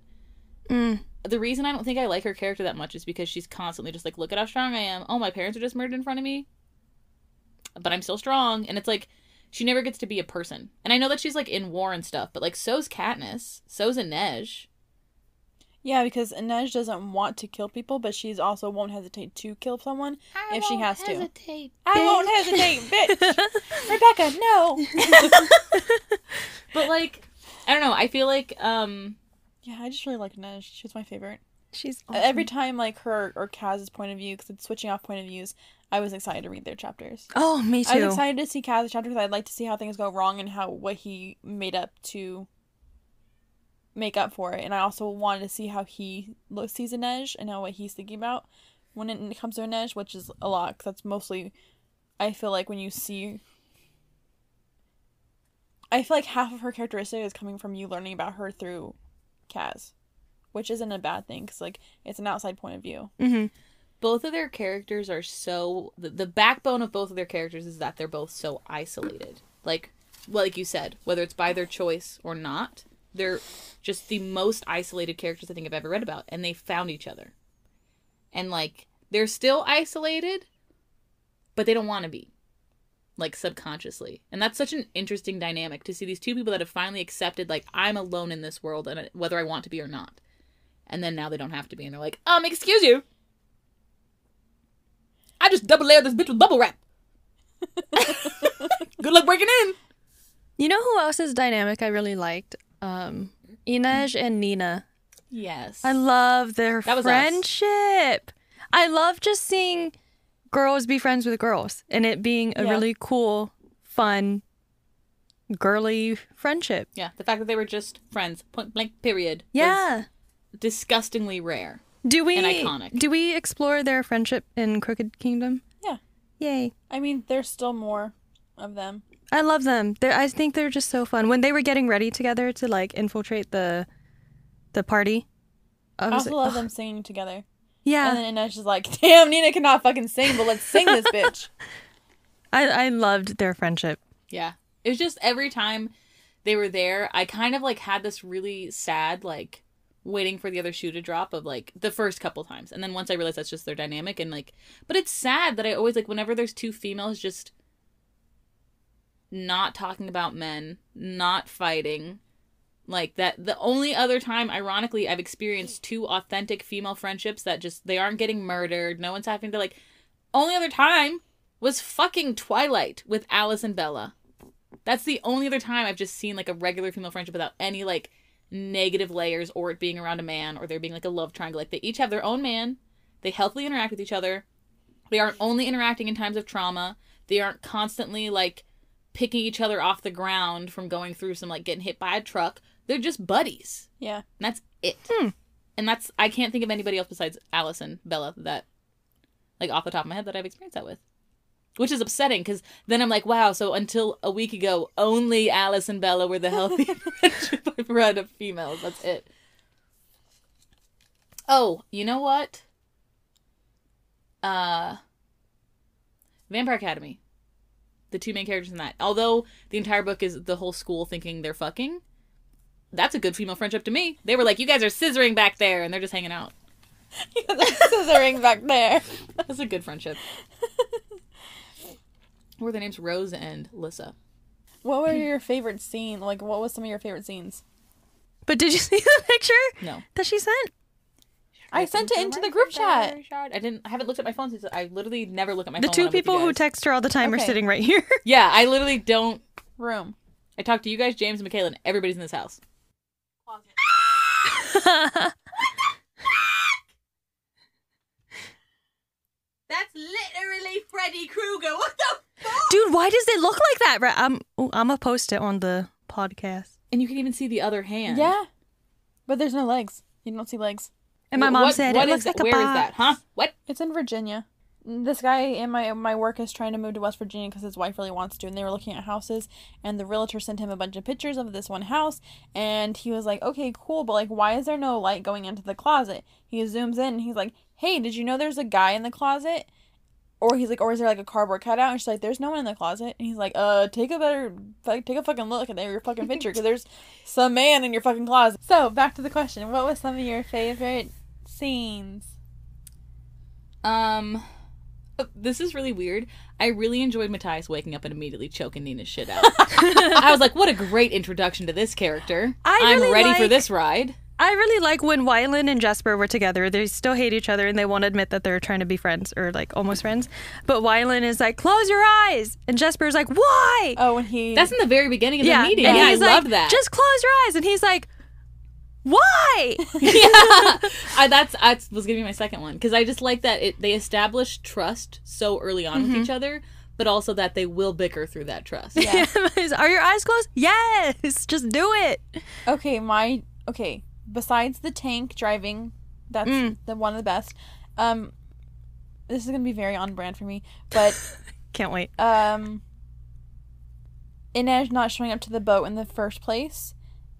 Mm. the reason i don't think i like her character that much is because she's constantly just like look at how strong i am oh my parents are just murdered in front of me but i'm still strong and it's like she never gets to be a person and i know that she's like in war and stuff but like so's katniss so's inej Yeah, because Inej doesn't want to kill people, but she's also won't hesitate to kill someone if she has to. I won't hesitate, bitch. Rebecca, no. but like i don't know i feel like um Yeah, I just really like Inej. She's my favorite. She's Every time, like her or Kaz's point of view, because it's switching off point of views, I was excited to read their chapters. Oh, me too. I was excited to see Kaz's chapter because I'd like to see how things go wrong and how what he made up to make up for it. And I also wanted to see how he sees Inej and how what he's thinking about when it comes to Inej, which is a lot because that's mostly, I feel like when you see. I feel like half of her characteristic is coming from you learning about her through Kaz, which isn't a bad thing because like it's an outside point of view. hmm both of their characters are so the, the backbone of both of their characters is that they're both so isolated. Like like you said whether it's by their choice or not they're just the most isolated characters i think i've ever read about and they found each other. And like they're still isolated but they don't want to be like subconsciously. And that's such an interesting dynamic to see these two people that have finally accepted like i'm alone in this world and whether i want to be or not. And then now they don't have to be and they're like um excuse you I just double layered this bitch with bubble wrap. Good luck breaking in. You know who else's dynamic I really liked? Um, Inej and Nina. Yes. I love their That was us. friendship. I love just seeing girls be friends with girls and it being a Yeah. really cool, fun, girly friendship. yeah, the fact that they were just friends, point blank, period. was Yeah. disgustingly rare. Do we and iconic. do we explore their friendship in Crooked Kingdom? Yeah. Yay. I mean, there's still more of them. I love them. They're, I think they're just so fun. When they were getting ready together to like infiltrate the the party. I I also like, love "Ugh." them singing together. Yeah. And then Inej is like, damn, Nina cannot fucking sing, but let's sing this bitch. I I loved their friendship. Yeah. It was just every time they were there, I kind of like had this really sad, like, waiting for the other shoe to drop of like the first couple times. And then once I realized that's just their dynamic and like, but it's sad that I always like, whenever there's two females just not talking about men, not fighting, like that the only other time ironically I've experienced two authentic female friendships that just they aren't getting murdered, no one's having to like only other time was fucking Twilight with Alice and Bella. That's the only other time I've just seen like a regular female friendship without any like negative layers or it being around a man or there being like a love triangle. Like they each have their own man. They healthily interact with each other. They aren't only interacting in times of trauma. They aren't constantly like picking each other off the ground from going through some like getting hit by a truck. They're just buddies. Yeah. And that's it. Hmm. And that's I can't think of anybody else besides Allison, Bella that like off the top of my head that I've experienced that with. Which is upsetting because then I'm like, wow, so until a week ago, only Alice and Bella were the healthy read of females. That's it. Oh, you know what? Uh Vampire Academy. The two main characters in that. Although the entire book is the whole school thinking they're fucking, that's a good female friendship to me. They were like, you guys are scissoring back there, and they're just hanging out. Scissoring back there. That's a good friendship. What were their names? Rose and Lissa. What were your favorite scene? Like, what was some of your favorite scenes? But did you see the picture No. that she sent? I sent it into the group chat. I didn't. I haven't looked at my phone since I literally never look at my phone. The phone. two when I'm with you people who text her all the time are sitting right here. Yeah, I literally don't. Room. I talk to you guys, James and Michaela, and everybody's in this house. That's literally Freddy Krueger. What the Dude, why does it look like that? Right, I'm oh, I'm gonna post it on the podcast. And you can even see the other hand. Yeah. But there's no legs. You don't see legs. And my mom what- said what it is looks like that? a Where is box. that? Huh? What? It's in Virginia. This guy in my my work is trying to move to West Virginia because his wife really wants to, and they were looking at houses. And the realtor sent him a bunch of pictures of this one house, and he was like, "Okay, cool, but like, why is there no light going into the closet?" He zooms in, and he's like, "Hey, did you know there's a guy in the closet?" Or he's like, "Or is there like a cardboard cutout?" And she's like, "There's no one in the closet." And he's like, "Uh, take a better, like, take a fucking look at your fucking picture, because there's some man in your fucking closet." So back to the question: What was some of your favorite scenes? Um, uh, this is really weird. I really enjoyed Matthias waking up and immediately choking Nina's shit out. I was like, what a great introduction to this character. I I'm really ready for this ride. I really like when Wylan and Jesper were together. They still hate each other and they won't admit that they're trying to be friends or like almost friends. But Wylan is like, "Close your eyes," and Jesper's like, "Why?" Oh, when he That's in the very beginning of yeah, the meeting. and Yeah, I he's like, love that. "Just close your eyes," and he's like, "Why?" yeah, I, that's I was gonna be my second one because I just like that it they establish trust so early on Mm-hmm. with each other, but also that they will bicker through that trust. Yeah. Are your eyes closed? Yes, just do it. Okay, my okay. Besides the tank driving, that's Mm. the one of the best. Um, this is gonna be very on brand for me, but Can't wait. um, Inej not showing up to the boat in the first place,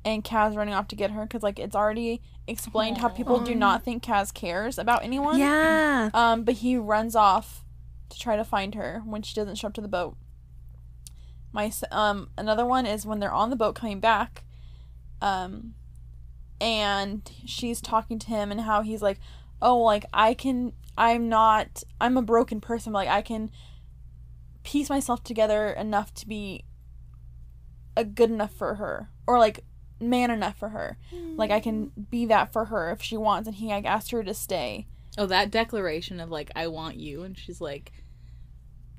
and Kaz running off to get her because like it's already explained how people do not think Kaz cares about anyone. Yeah. Um, but he runs off to try to find her when she doesn't show up to the boat. My um another one is when they're on the boat coming back, um, and she's talking to him and how he's like, oh, like I can, I'm not, I'm a broken person, but like I can piece myself together enough to be a good enough for her, or like man enough for her, like I can be that for her if she wants, and he like asked her to stay. Oh, that declaration of like I want you, and she's like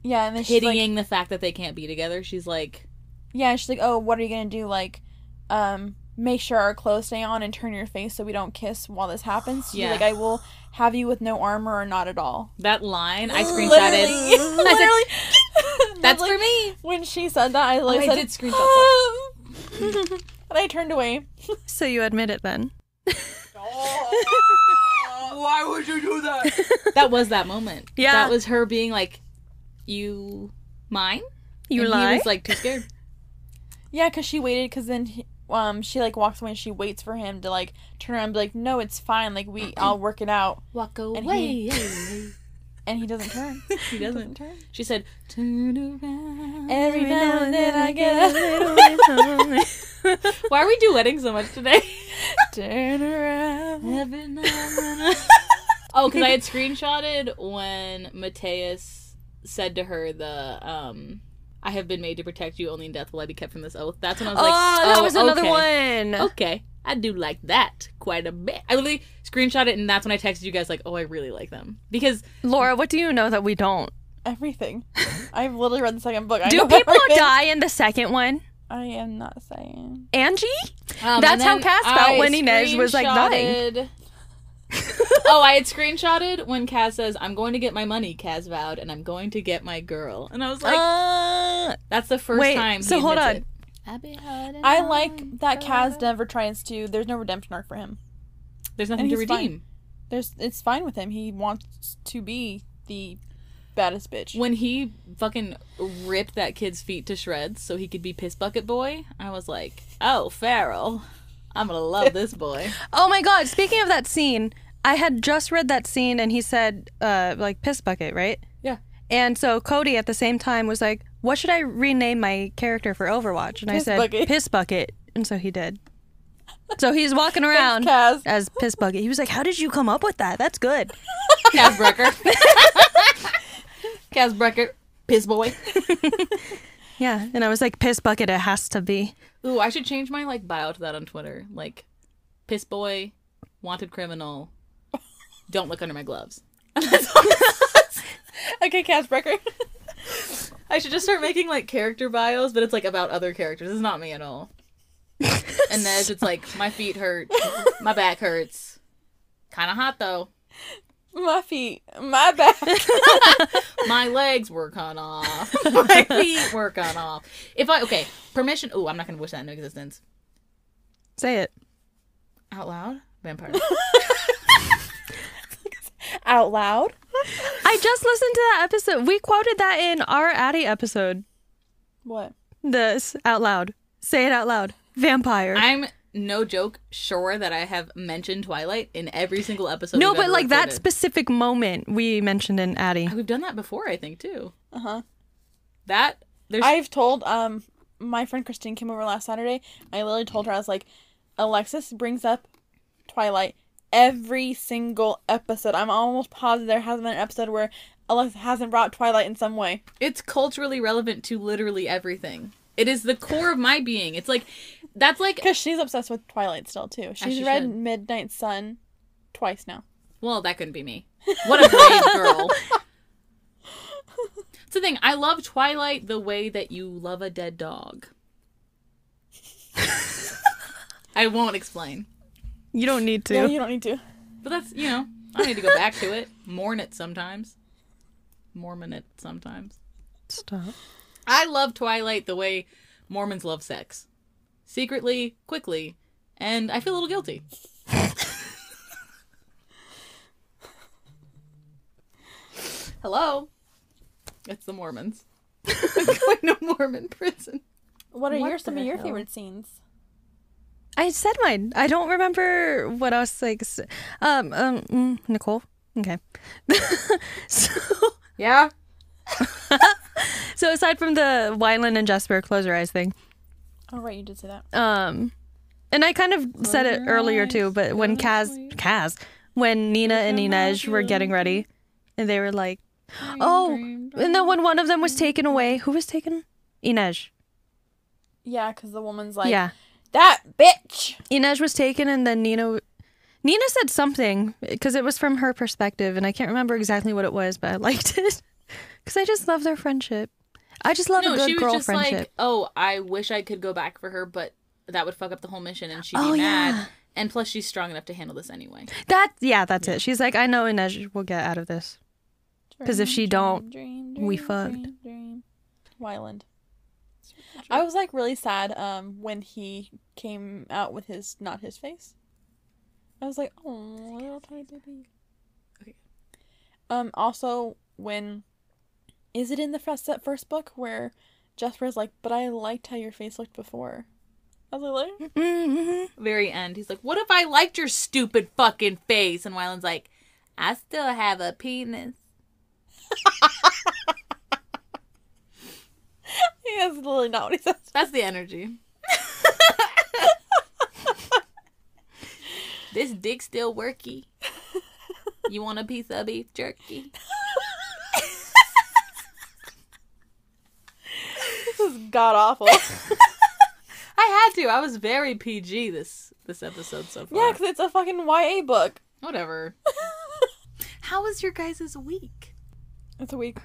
Yeah, and then she's like, the fact that they can't be together. She's like, Yeah, she's like, "Oh, what are you gonna do? Like, um, make sure our clothes stay on and turn your face so we don't kiss while this happens." She's Yeah. like, "I will have you with no armor or not at all." that line I Literally, screenshotted. literally. That's like, for me. When she said that, I Oh, like I said, did screenshot and I turned away. So you admit it then? Why would you do that? That was that moment. Yeah. that was her being like, "You mine?" You and lie. He was like too scared. yeah, because she waited. Because then, he, um, she like walks away and she waits for him to like turn around and be like, "No, it's fine. Like we, I'll work it out." Walk And away. he- And he doesn't turn. he doesn't. turn. She said, "Turn around." Every now and then I get a little. Why are we duetting so much today? turn around. Every now and then. oh, because I had screenshotted when Matthias said to her the um. I have been made to protect you. Only in death will I be kept from this oath. That's when I was oh, like, oh, that oh, was another okay. one. Okay, I do like that quite a bit. I literally screenshot it, and that's when I texted you guys like, "Oh, I really like them." Because Laura, what do you know that we don't? Everything. I've literally read the second book. I Do people everything. die in the second one? I am not saying. Angie? um, That's how then Kaz felt I when Inej was, like, dying. oh, I had screenshotted when Kaz says, "I'm going to get my money." Kaz vowed, and I'm going to get my girl, and I was like, uh, "That's the first wait, time." so hold on. it. I'll be holding I like that Kaz never tries to. There's no redemption arc for him. There's nothing to he's fine. redeem. There's. It's fine with him. He wants to be the baddest bitch. When he fucking ripped that kid's feet to shreds so he could be piss bucket boy, I was like, "Oh, Farrell, I'm gonna love this boy." Oh my god, speaking of that scene, I had just read that scene and he said, uh, like piss bucket, right? Yeah. And so Cody at the same time was like, What should I rename my character for Overwatch? And I said Bucket. Piss Bucket. And so he did. So he's walking around Kaz. as Piss Bucket. He was like, How did you come up with that? That's good. Kaz Brekker. Kaz Brekker, piss boy. Yeah. And I was like, Piss Bucket, it has to be. Ooh, I should change my like bio to that on Twitter. Like, piss boy, wanted criminal. Don't look under my gloves. okay, Kaz Brekker. I should just start making like character bios, but it's like about other characters. It's not me at all. and then it's like my feet hurt, my back hurts. Kind of hot though. My feet. My back. My legs were cut off. My feet were cut off. If I okay, permission. Oh, I'm not gonna wish that into existence. Say it. Out loud, vampire. Out loud. I just listened to that episode. We quoted that in our Addie episode. What? This out loud. Say it out loud. Vampire. I'm no joke sure that I have mentioned Twilight in every single episode. no, we've but ever like that specific moment we mentioned in Addie. We've done that before, I think too. Uh huh. That there's I've told um my friend Christine came over last Saturday. I literally told her I was like, Alexis brings up Twilight every single episode. I'm almost positive there hasn't been an episode where Alexis hasn't brought Twilight in some way. it's culturally relevant to literally everything. It is the core of my being. It's like that's like Because she's obsessed with Twilight still too. She's she read should. Midnight Sun twice now. well, that couldn't be me. What a brave girl. It's the thing. I love Twilight the way that you love a dead dog. I won't explain. You don't need to. Yeah, you don't need to. But that's, you know, I need to go back to it. Mourn it sometimes. Mormon it sometimes. Stop. I love Twilight the way Mormons love sex. Secretly, quickly, and I feel a little guilty. Hello? It's the Mormons. I'm going to Mormon prison. What are What your some the of your hell? favorite scenes? I said mine. I don't remember what I was like. Um, um, mm, Nicole. Okay. so, Yeah? so aside from the Wylan and Jasper close your eyes thing, Oh right, you did say that. um, and I kind of said it earlier eyes, too, but when Kaz. Kaz, when Nina and Inej were getting ready, and they were like, oh, and then when one of them was taken away, who was taken? Inej. Yeah, because the woman's like, yeah. that bitch. Inej was taken, and then Nina. Nina said something because it was from her perspective, and I can't remember exactly what it was, but I liked it because I just love their friendship. I just love a good she was girl just friendship. like, oh, I wish I could go back for her, but that would fuck up the whole mission and she'd be Oh, mad. yeah. And plus, she's strong enough to handle this anyway. that yeah, that's it. She's like, I know Inej will get out of this. Because if she Dream, don't, dream, we fucked. dream, dream. Wylan. I was like really sad um when he came out with his not his face. I was like, oh, little tiny baby. Okay. Um. Also, when is it in the first that first book where Jasper's like, but I liked how your face looked before. I was like, Mm-hmm. Very end, he's like, what if I liked your stupid fucking face? And Wylan's like, I still have a penis. yeah, that's literally not what he says. That's the energy. this dick still worky. You want a piece of beef jerky? Is god awful. I had to. I was very PG this this episode so far. yeah, because it's a fucking YA book. Whatever. How was your guys' week? It's a week.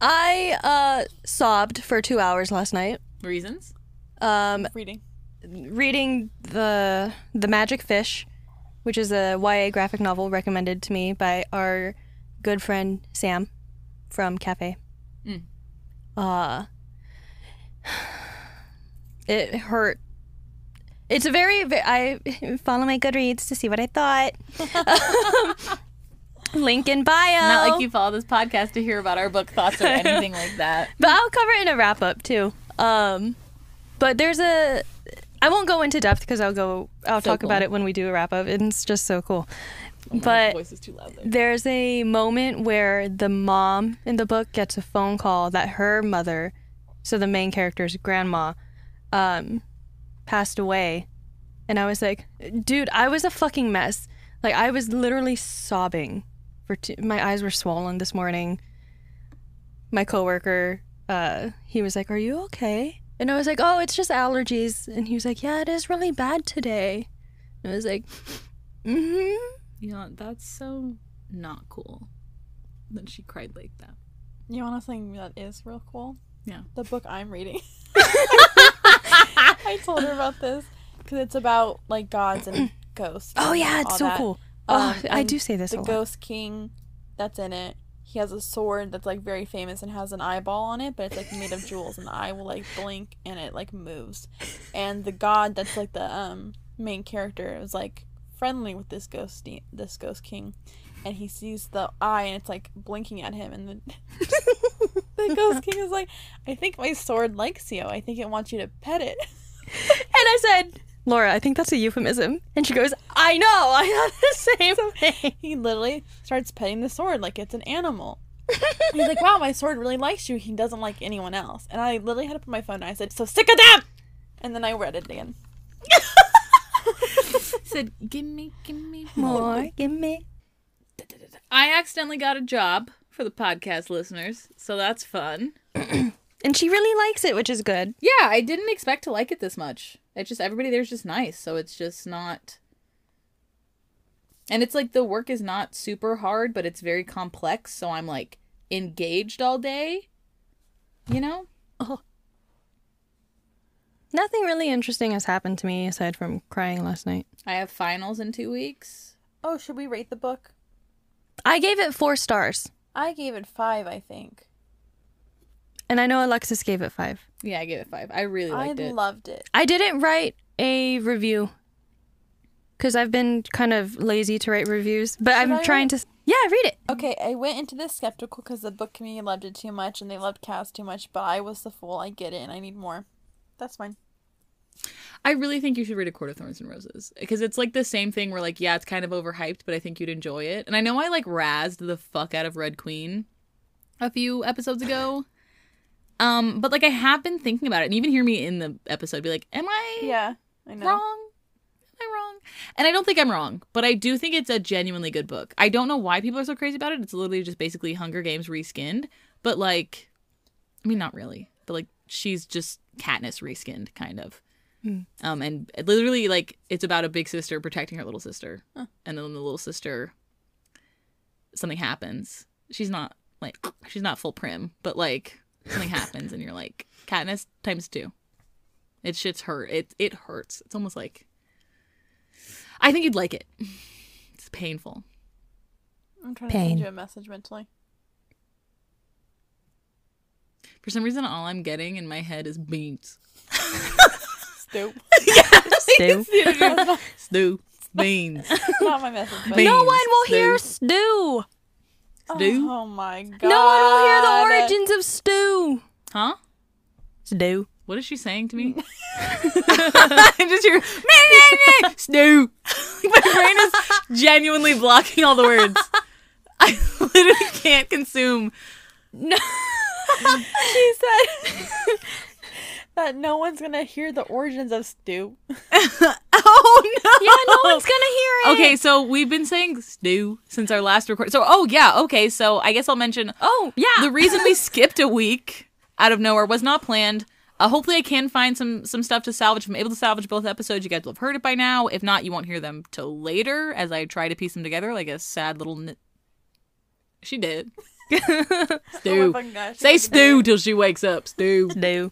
I uh sobbed for two hours last night. Reasons? Um, Reading. reading the the Magic Fish, which is a YA graphic novel recommended to me by our good friend Sam from Cafe. Mm. Uh, it hurt. It's a very, ve- I follow my Goodreads to see what I thought. Link in bio. Not like you follow this podcast to hear about our book thoughts or anything like that. But I'll cover it in a wrap up too. Um, but there's a. I won't go into depth because I'll go. I'll So talk about it when we do a wrap up. It's just so cool. My But voice is too loud there. there's a moment where the mom in the book gets a phone call that her mother, so the main character's grandma, um, passed away, and I was like, dude, I was a fucking mess. Like I was literally sobbing. For two, my eyes were swollen this morning. My coworker, uh, he was like, "Are you okay?" And I was like, "Oh, it's just allergies." And he was like, "Yeah, it is really bad today." And I was like, "Mm-hmm." You know, that's so not cool. That she cried like that. You want to think that is real cool? Yeah. The book I'm reading. I told her about this because it's about like gods and ghosts. Oh and yeah, it's so that. cool. Um, oh, I do say this The ghost king that's in it. he has a sword that's like very famous and has an eyeball on it, but it's like made of jewels, and the eye will like blink and it like moves. And the god that's like the um main character is like friendly with this ghost this ghost king, and he sees the eye and it's like blinking at him, and the the ghost king is like, I think my sword likes you. I think it wants you to pet it. And I said, Laura, I think that's a euphemism. And she goes, I know, I thought the same thing. he literally starts petting the sword like it's an animal. He's like, wow, my sword really likes you. He doesn't like anyone else. And I literally had to put my phone down. I said, so sick of them! And then I read it again. said, "Give me, give me More, give me. I accidentally got a job for the podcast listeners, so that's fun. And she really likes it, which is good. Yeah, I didn't expect to like it this much. It's just everybody there's just nice, so it's just not. And it's like the work is not super hard, but it's very complex, so I'm like engaged all day. You know? Oh. Nothing really interesting has happened to me aside from crying last night. I have finals in two weeks. Oh, should we rate the book? I gave it four stars. I gave it five, I think. And I know Alexis gave it five. Yeah, I gave it five. I really I liked it. loved it. I didn't write a review because I've been kind of lazy to write reviews, but Should I'm I trying write to. Yeah, read it. Okay, I went into this skeptical because the book community loved it too much and they loved Kaz too much, but I was the fool. I get it and I need more. That's fine. I really think you should read A Court of Thorns and Roses because it's like the same thing where like yeah, it's kind of overhyped, but I think you'd enjoy it. And I know I like razzed the fuck out of Red Queen a few episodes ago. Um, but like I have been thinking about it, and even hear me in the episode be like, "Am I Yeah, I know. wrong? Am I wrong?" And I don't think I'm wrong, but I do think it's a genuinely good book. I don't know why people are so crazy about it. It's literally just basically Hunger Games reskinned, but like, I mean, not really, but like she's just Katniss reskinned, kind of. Um, and literally, like, it's about a big sister protecting her little sister, and then the little sister, something happens. She's not like she's not full prim, but like something happens, and you're like Katniss times two. It shit's hurt. It it hurts. It's almost like I think you'd like it. It's painful. I'm trying to Pain. send you a message mentally. For some reason, all I'm getting in my head is beans. Stoop. Stew. Stew. Beans. Not my message. But Beans. no one will Stew. hear stew. Stew? Oh, oh my god. No one will hear the origins of stew. Huh? Stew. What is she saying to me? I just hear "Meh, meh, meh." Stew. My brain is genuinely blocking all the words. I literally can't consume. No. she said that no one's gonna hear the origins of stew. Oh no! Yeah, no one's gonna hear it. Okay, so we've been saying stew since our last record. So, oh yeah, okay. So I guess I'll mention Oh yeah. the reason we skipped a week out of nowhere was not planned. Uh, hopefully, I can find some some stuff to salvage. I'm able to salvage both episodes, you guys will have heard it by now. If not, you won't hear them till later as I try to piece them together like a sad little. N- she did. Oh stew. my fucking gosh. Say Fucking stew till she wakes up. Stew. stew.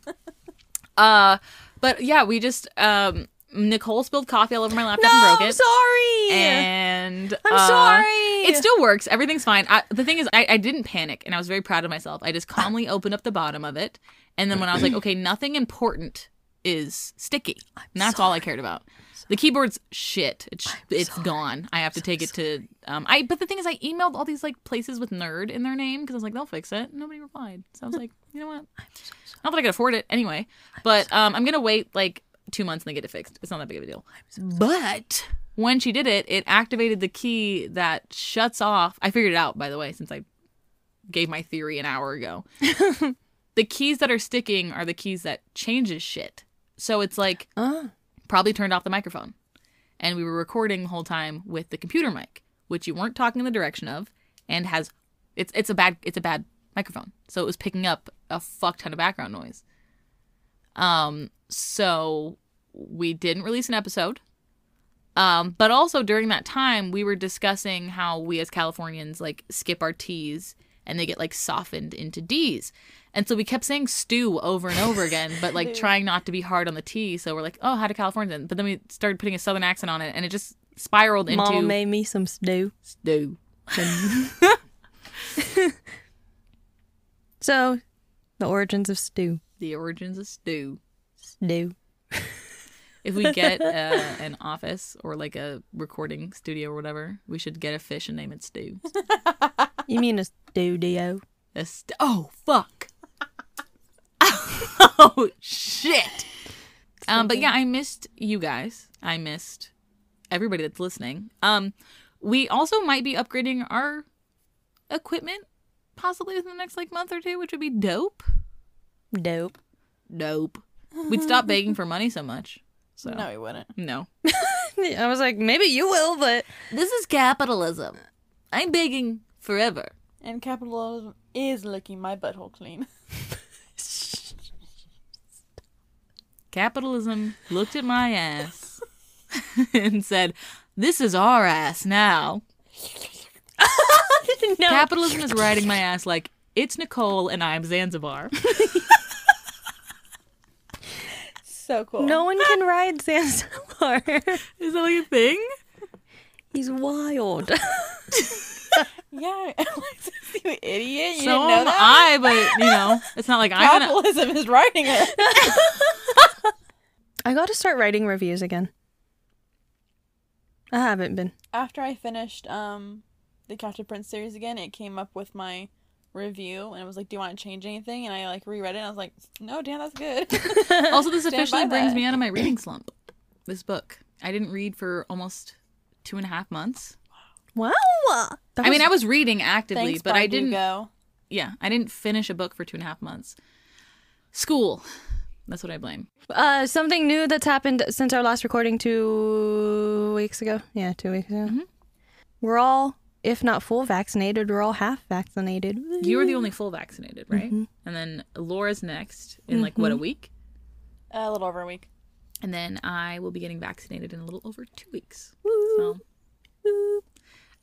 Uh, but yeah, we just um Nicole spilled coffee all over my laptop No, and broke I'm it. sorry. And I'm uh, sorry. It still works. Everything's fine. I, the thing is, I, I didn't panic, and I was very proud of myself. I just calmly opened up the bottom of it, and then when I was like, okay, nothing important is sticky, and that's all I cared about. The keyboard's shit. It's it's gone. I have to take it to um. I but the thing is, I emailed all these like places with nerd in their name because I was like, they'll fix it. Nobody replied, so I was like, you know what? Not that I could afford it anyway, but um, I'm gonna wait like two months and they get it fixed. It's not that big of a deal. But when she did it, it activated the key that shuts off. I figured it out, by the way, since I gave my theory an hour ago. the keys that are sticking are the keys that changes shit. So it's like Ah. Probably turned off the microphone. And we were recording the whole time with the computer mic, which you weren't talking in the direction of, and has it's it's a bad it's a bad microphone. So it was picking up a fuck ton of background noise. Um so we didn't release an episode. Um, but also during that time we were discussing how we as Californians like skip our T's and they get like softened into D's. And so we kept saying stew over and over again, but like trying not to be hard on the T. So we're like, oh, how do Californians? But then we started putting a southern accent on it and it just spiraled into Mama made me some stew. stew. So, the origins of stew. The origins of stew. Stew. If we get uh, an office or like a recording studio or whatever, we should get a fish and name it Stew. You mean a studio? A st- oh fuck! oh shit! Um, but yeah, I missed you guys. I missed everybody that's listening. Um, we also might be upgrading our equipment possibly within the next like month or two, which would be dope. Dope. Dope. We'd stop begging for money so much. So No, we wouldn't. no. I was like, maybe you will, but This is capitalism. I'm begging forever. And capitalism is licking my butthole clean. Capitalism looked at my ass and said, This is our ass now. no. Capitalism is riding my ass like it's Nicole and I'm Zanzibar. So cool. no one can ride Zanzibar. Is that like a thing? He's wild. Yeah, Alexis, you idiot. You so didn't know am that? I, but you know, it's not like I'm gonna. Capitalism is writing it. I got to start writing reviews again. I haven't been. After I finished um the Captive Prince series again, it came up with my review and it was like, "Do you want to change anything?" And I like reread it and I was like, "No, damn, that's good." Also, this Stand officially brings that. me out of my reading slump. This book. I didn't read for almost two and a half months. Wow. I mean, I was reading actively, Thanks, but I didn't. go. Yeah, I didn't finish a book for two and a half months. School. That's what I blame. Uh, something new that's happened since our last recording two weeks ago. Yeah, two weeks ago. Mhm. We're all, if not full vaccinated, we're all half vaccinated. You were the only full vaccinated, right? Mm-hmm. And then Laura's next in like what a week, A little over a week. and then I will be getting vaccinated in a little over two weeks. So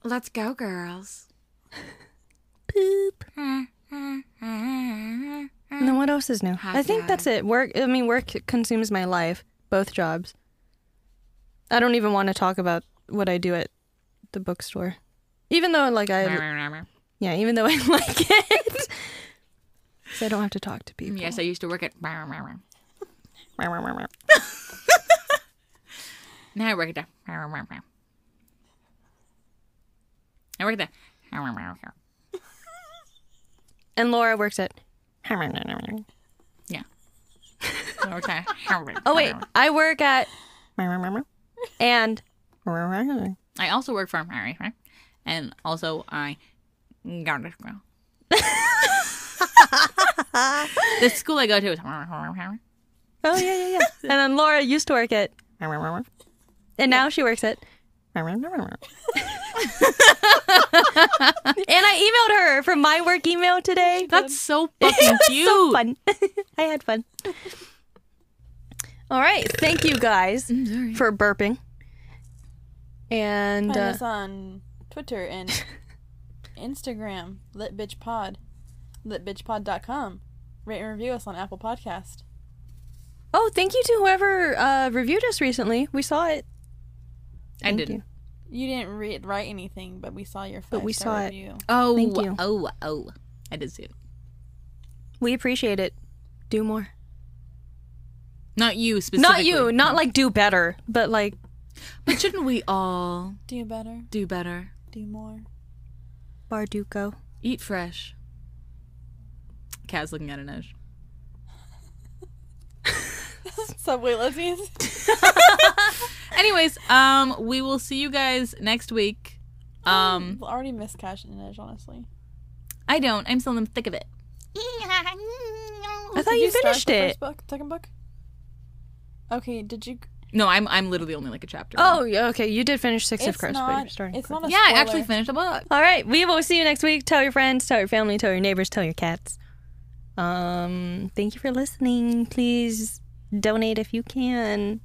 let's go, girls. Poop. And then what else is new? Hot I think dog. that's it. Work. I mean, work consumes my life. Both jobs. I don't even want to talk about what I do at the bookstore, even though like I yeah, even though I like it, so I don't have to talk to people. yes, I used to work at. Now I work at the. I work at the. And Laura works at. Yeah. I work at- Oh wait, I work at. And. I also work for Mary Right. and also I got this girl. the school I go to is Oh yeah, yeah, yeah. and then Laura used to work at. And now she works at. And I emailed her from my work email today. That's so fucking cute. so fun. I had fun. All right, thank you guys for burping. And Find uh, us on Twitter and Instagram, litbitchpod, litbitchpod.com. Rate and review us on Apple Podcast. oh, thank you to whoever uh, reviewed us recently. We saw it. I didn't. you. You didn't read write anything, but we saw your five But we star saw it. review. Oh, Thank you. oh, oh. I did see it. We appreciate it. Do more. Not you specifically. Not you. Not like do better, but like But shouldn't we all Do better, do better? do more. Bardugo. Eat fresh. Kaz looking at Inej. Subway lesbians. Anyways, um, we will see you guys next week. Um, I already missed Kaz and Edge, honestly. I don't. I'm still in the thick of it. I thought Did you start finished the it. First book, second book. Okay, did you? No, I'm I'm literally only like a chapter. Oh, yeah, okay. You did finish Six of It's Crows, but you're starting. It's not a yeah, I spoiler. actually finished a book. All right, we will see you next week. Tell your friends, tell your family, tell your neighbors, tell your cats. Um, thank you for listening. Please donate if you can.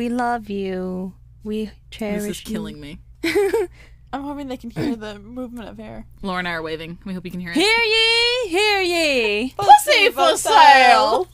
We love you. We cherish you. This is you. killing me. I'm hoping they can hear the movement of hair. Laura and I are waving. We hope you can hear it. Hear ye, hear ye. Pussy for sale.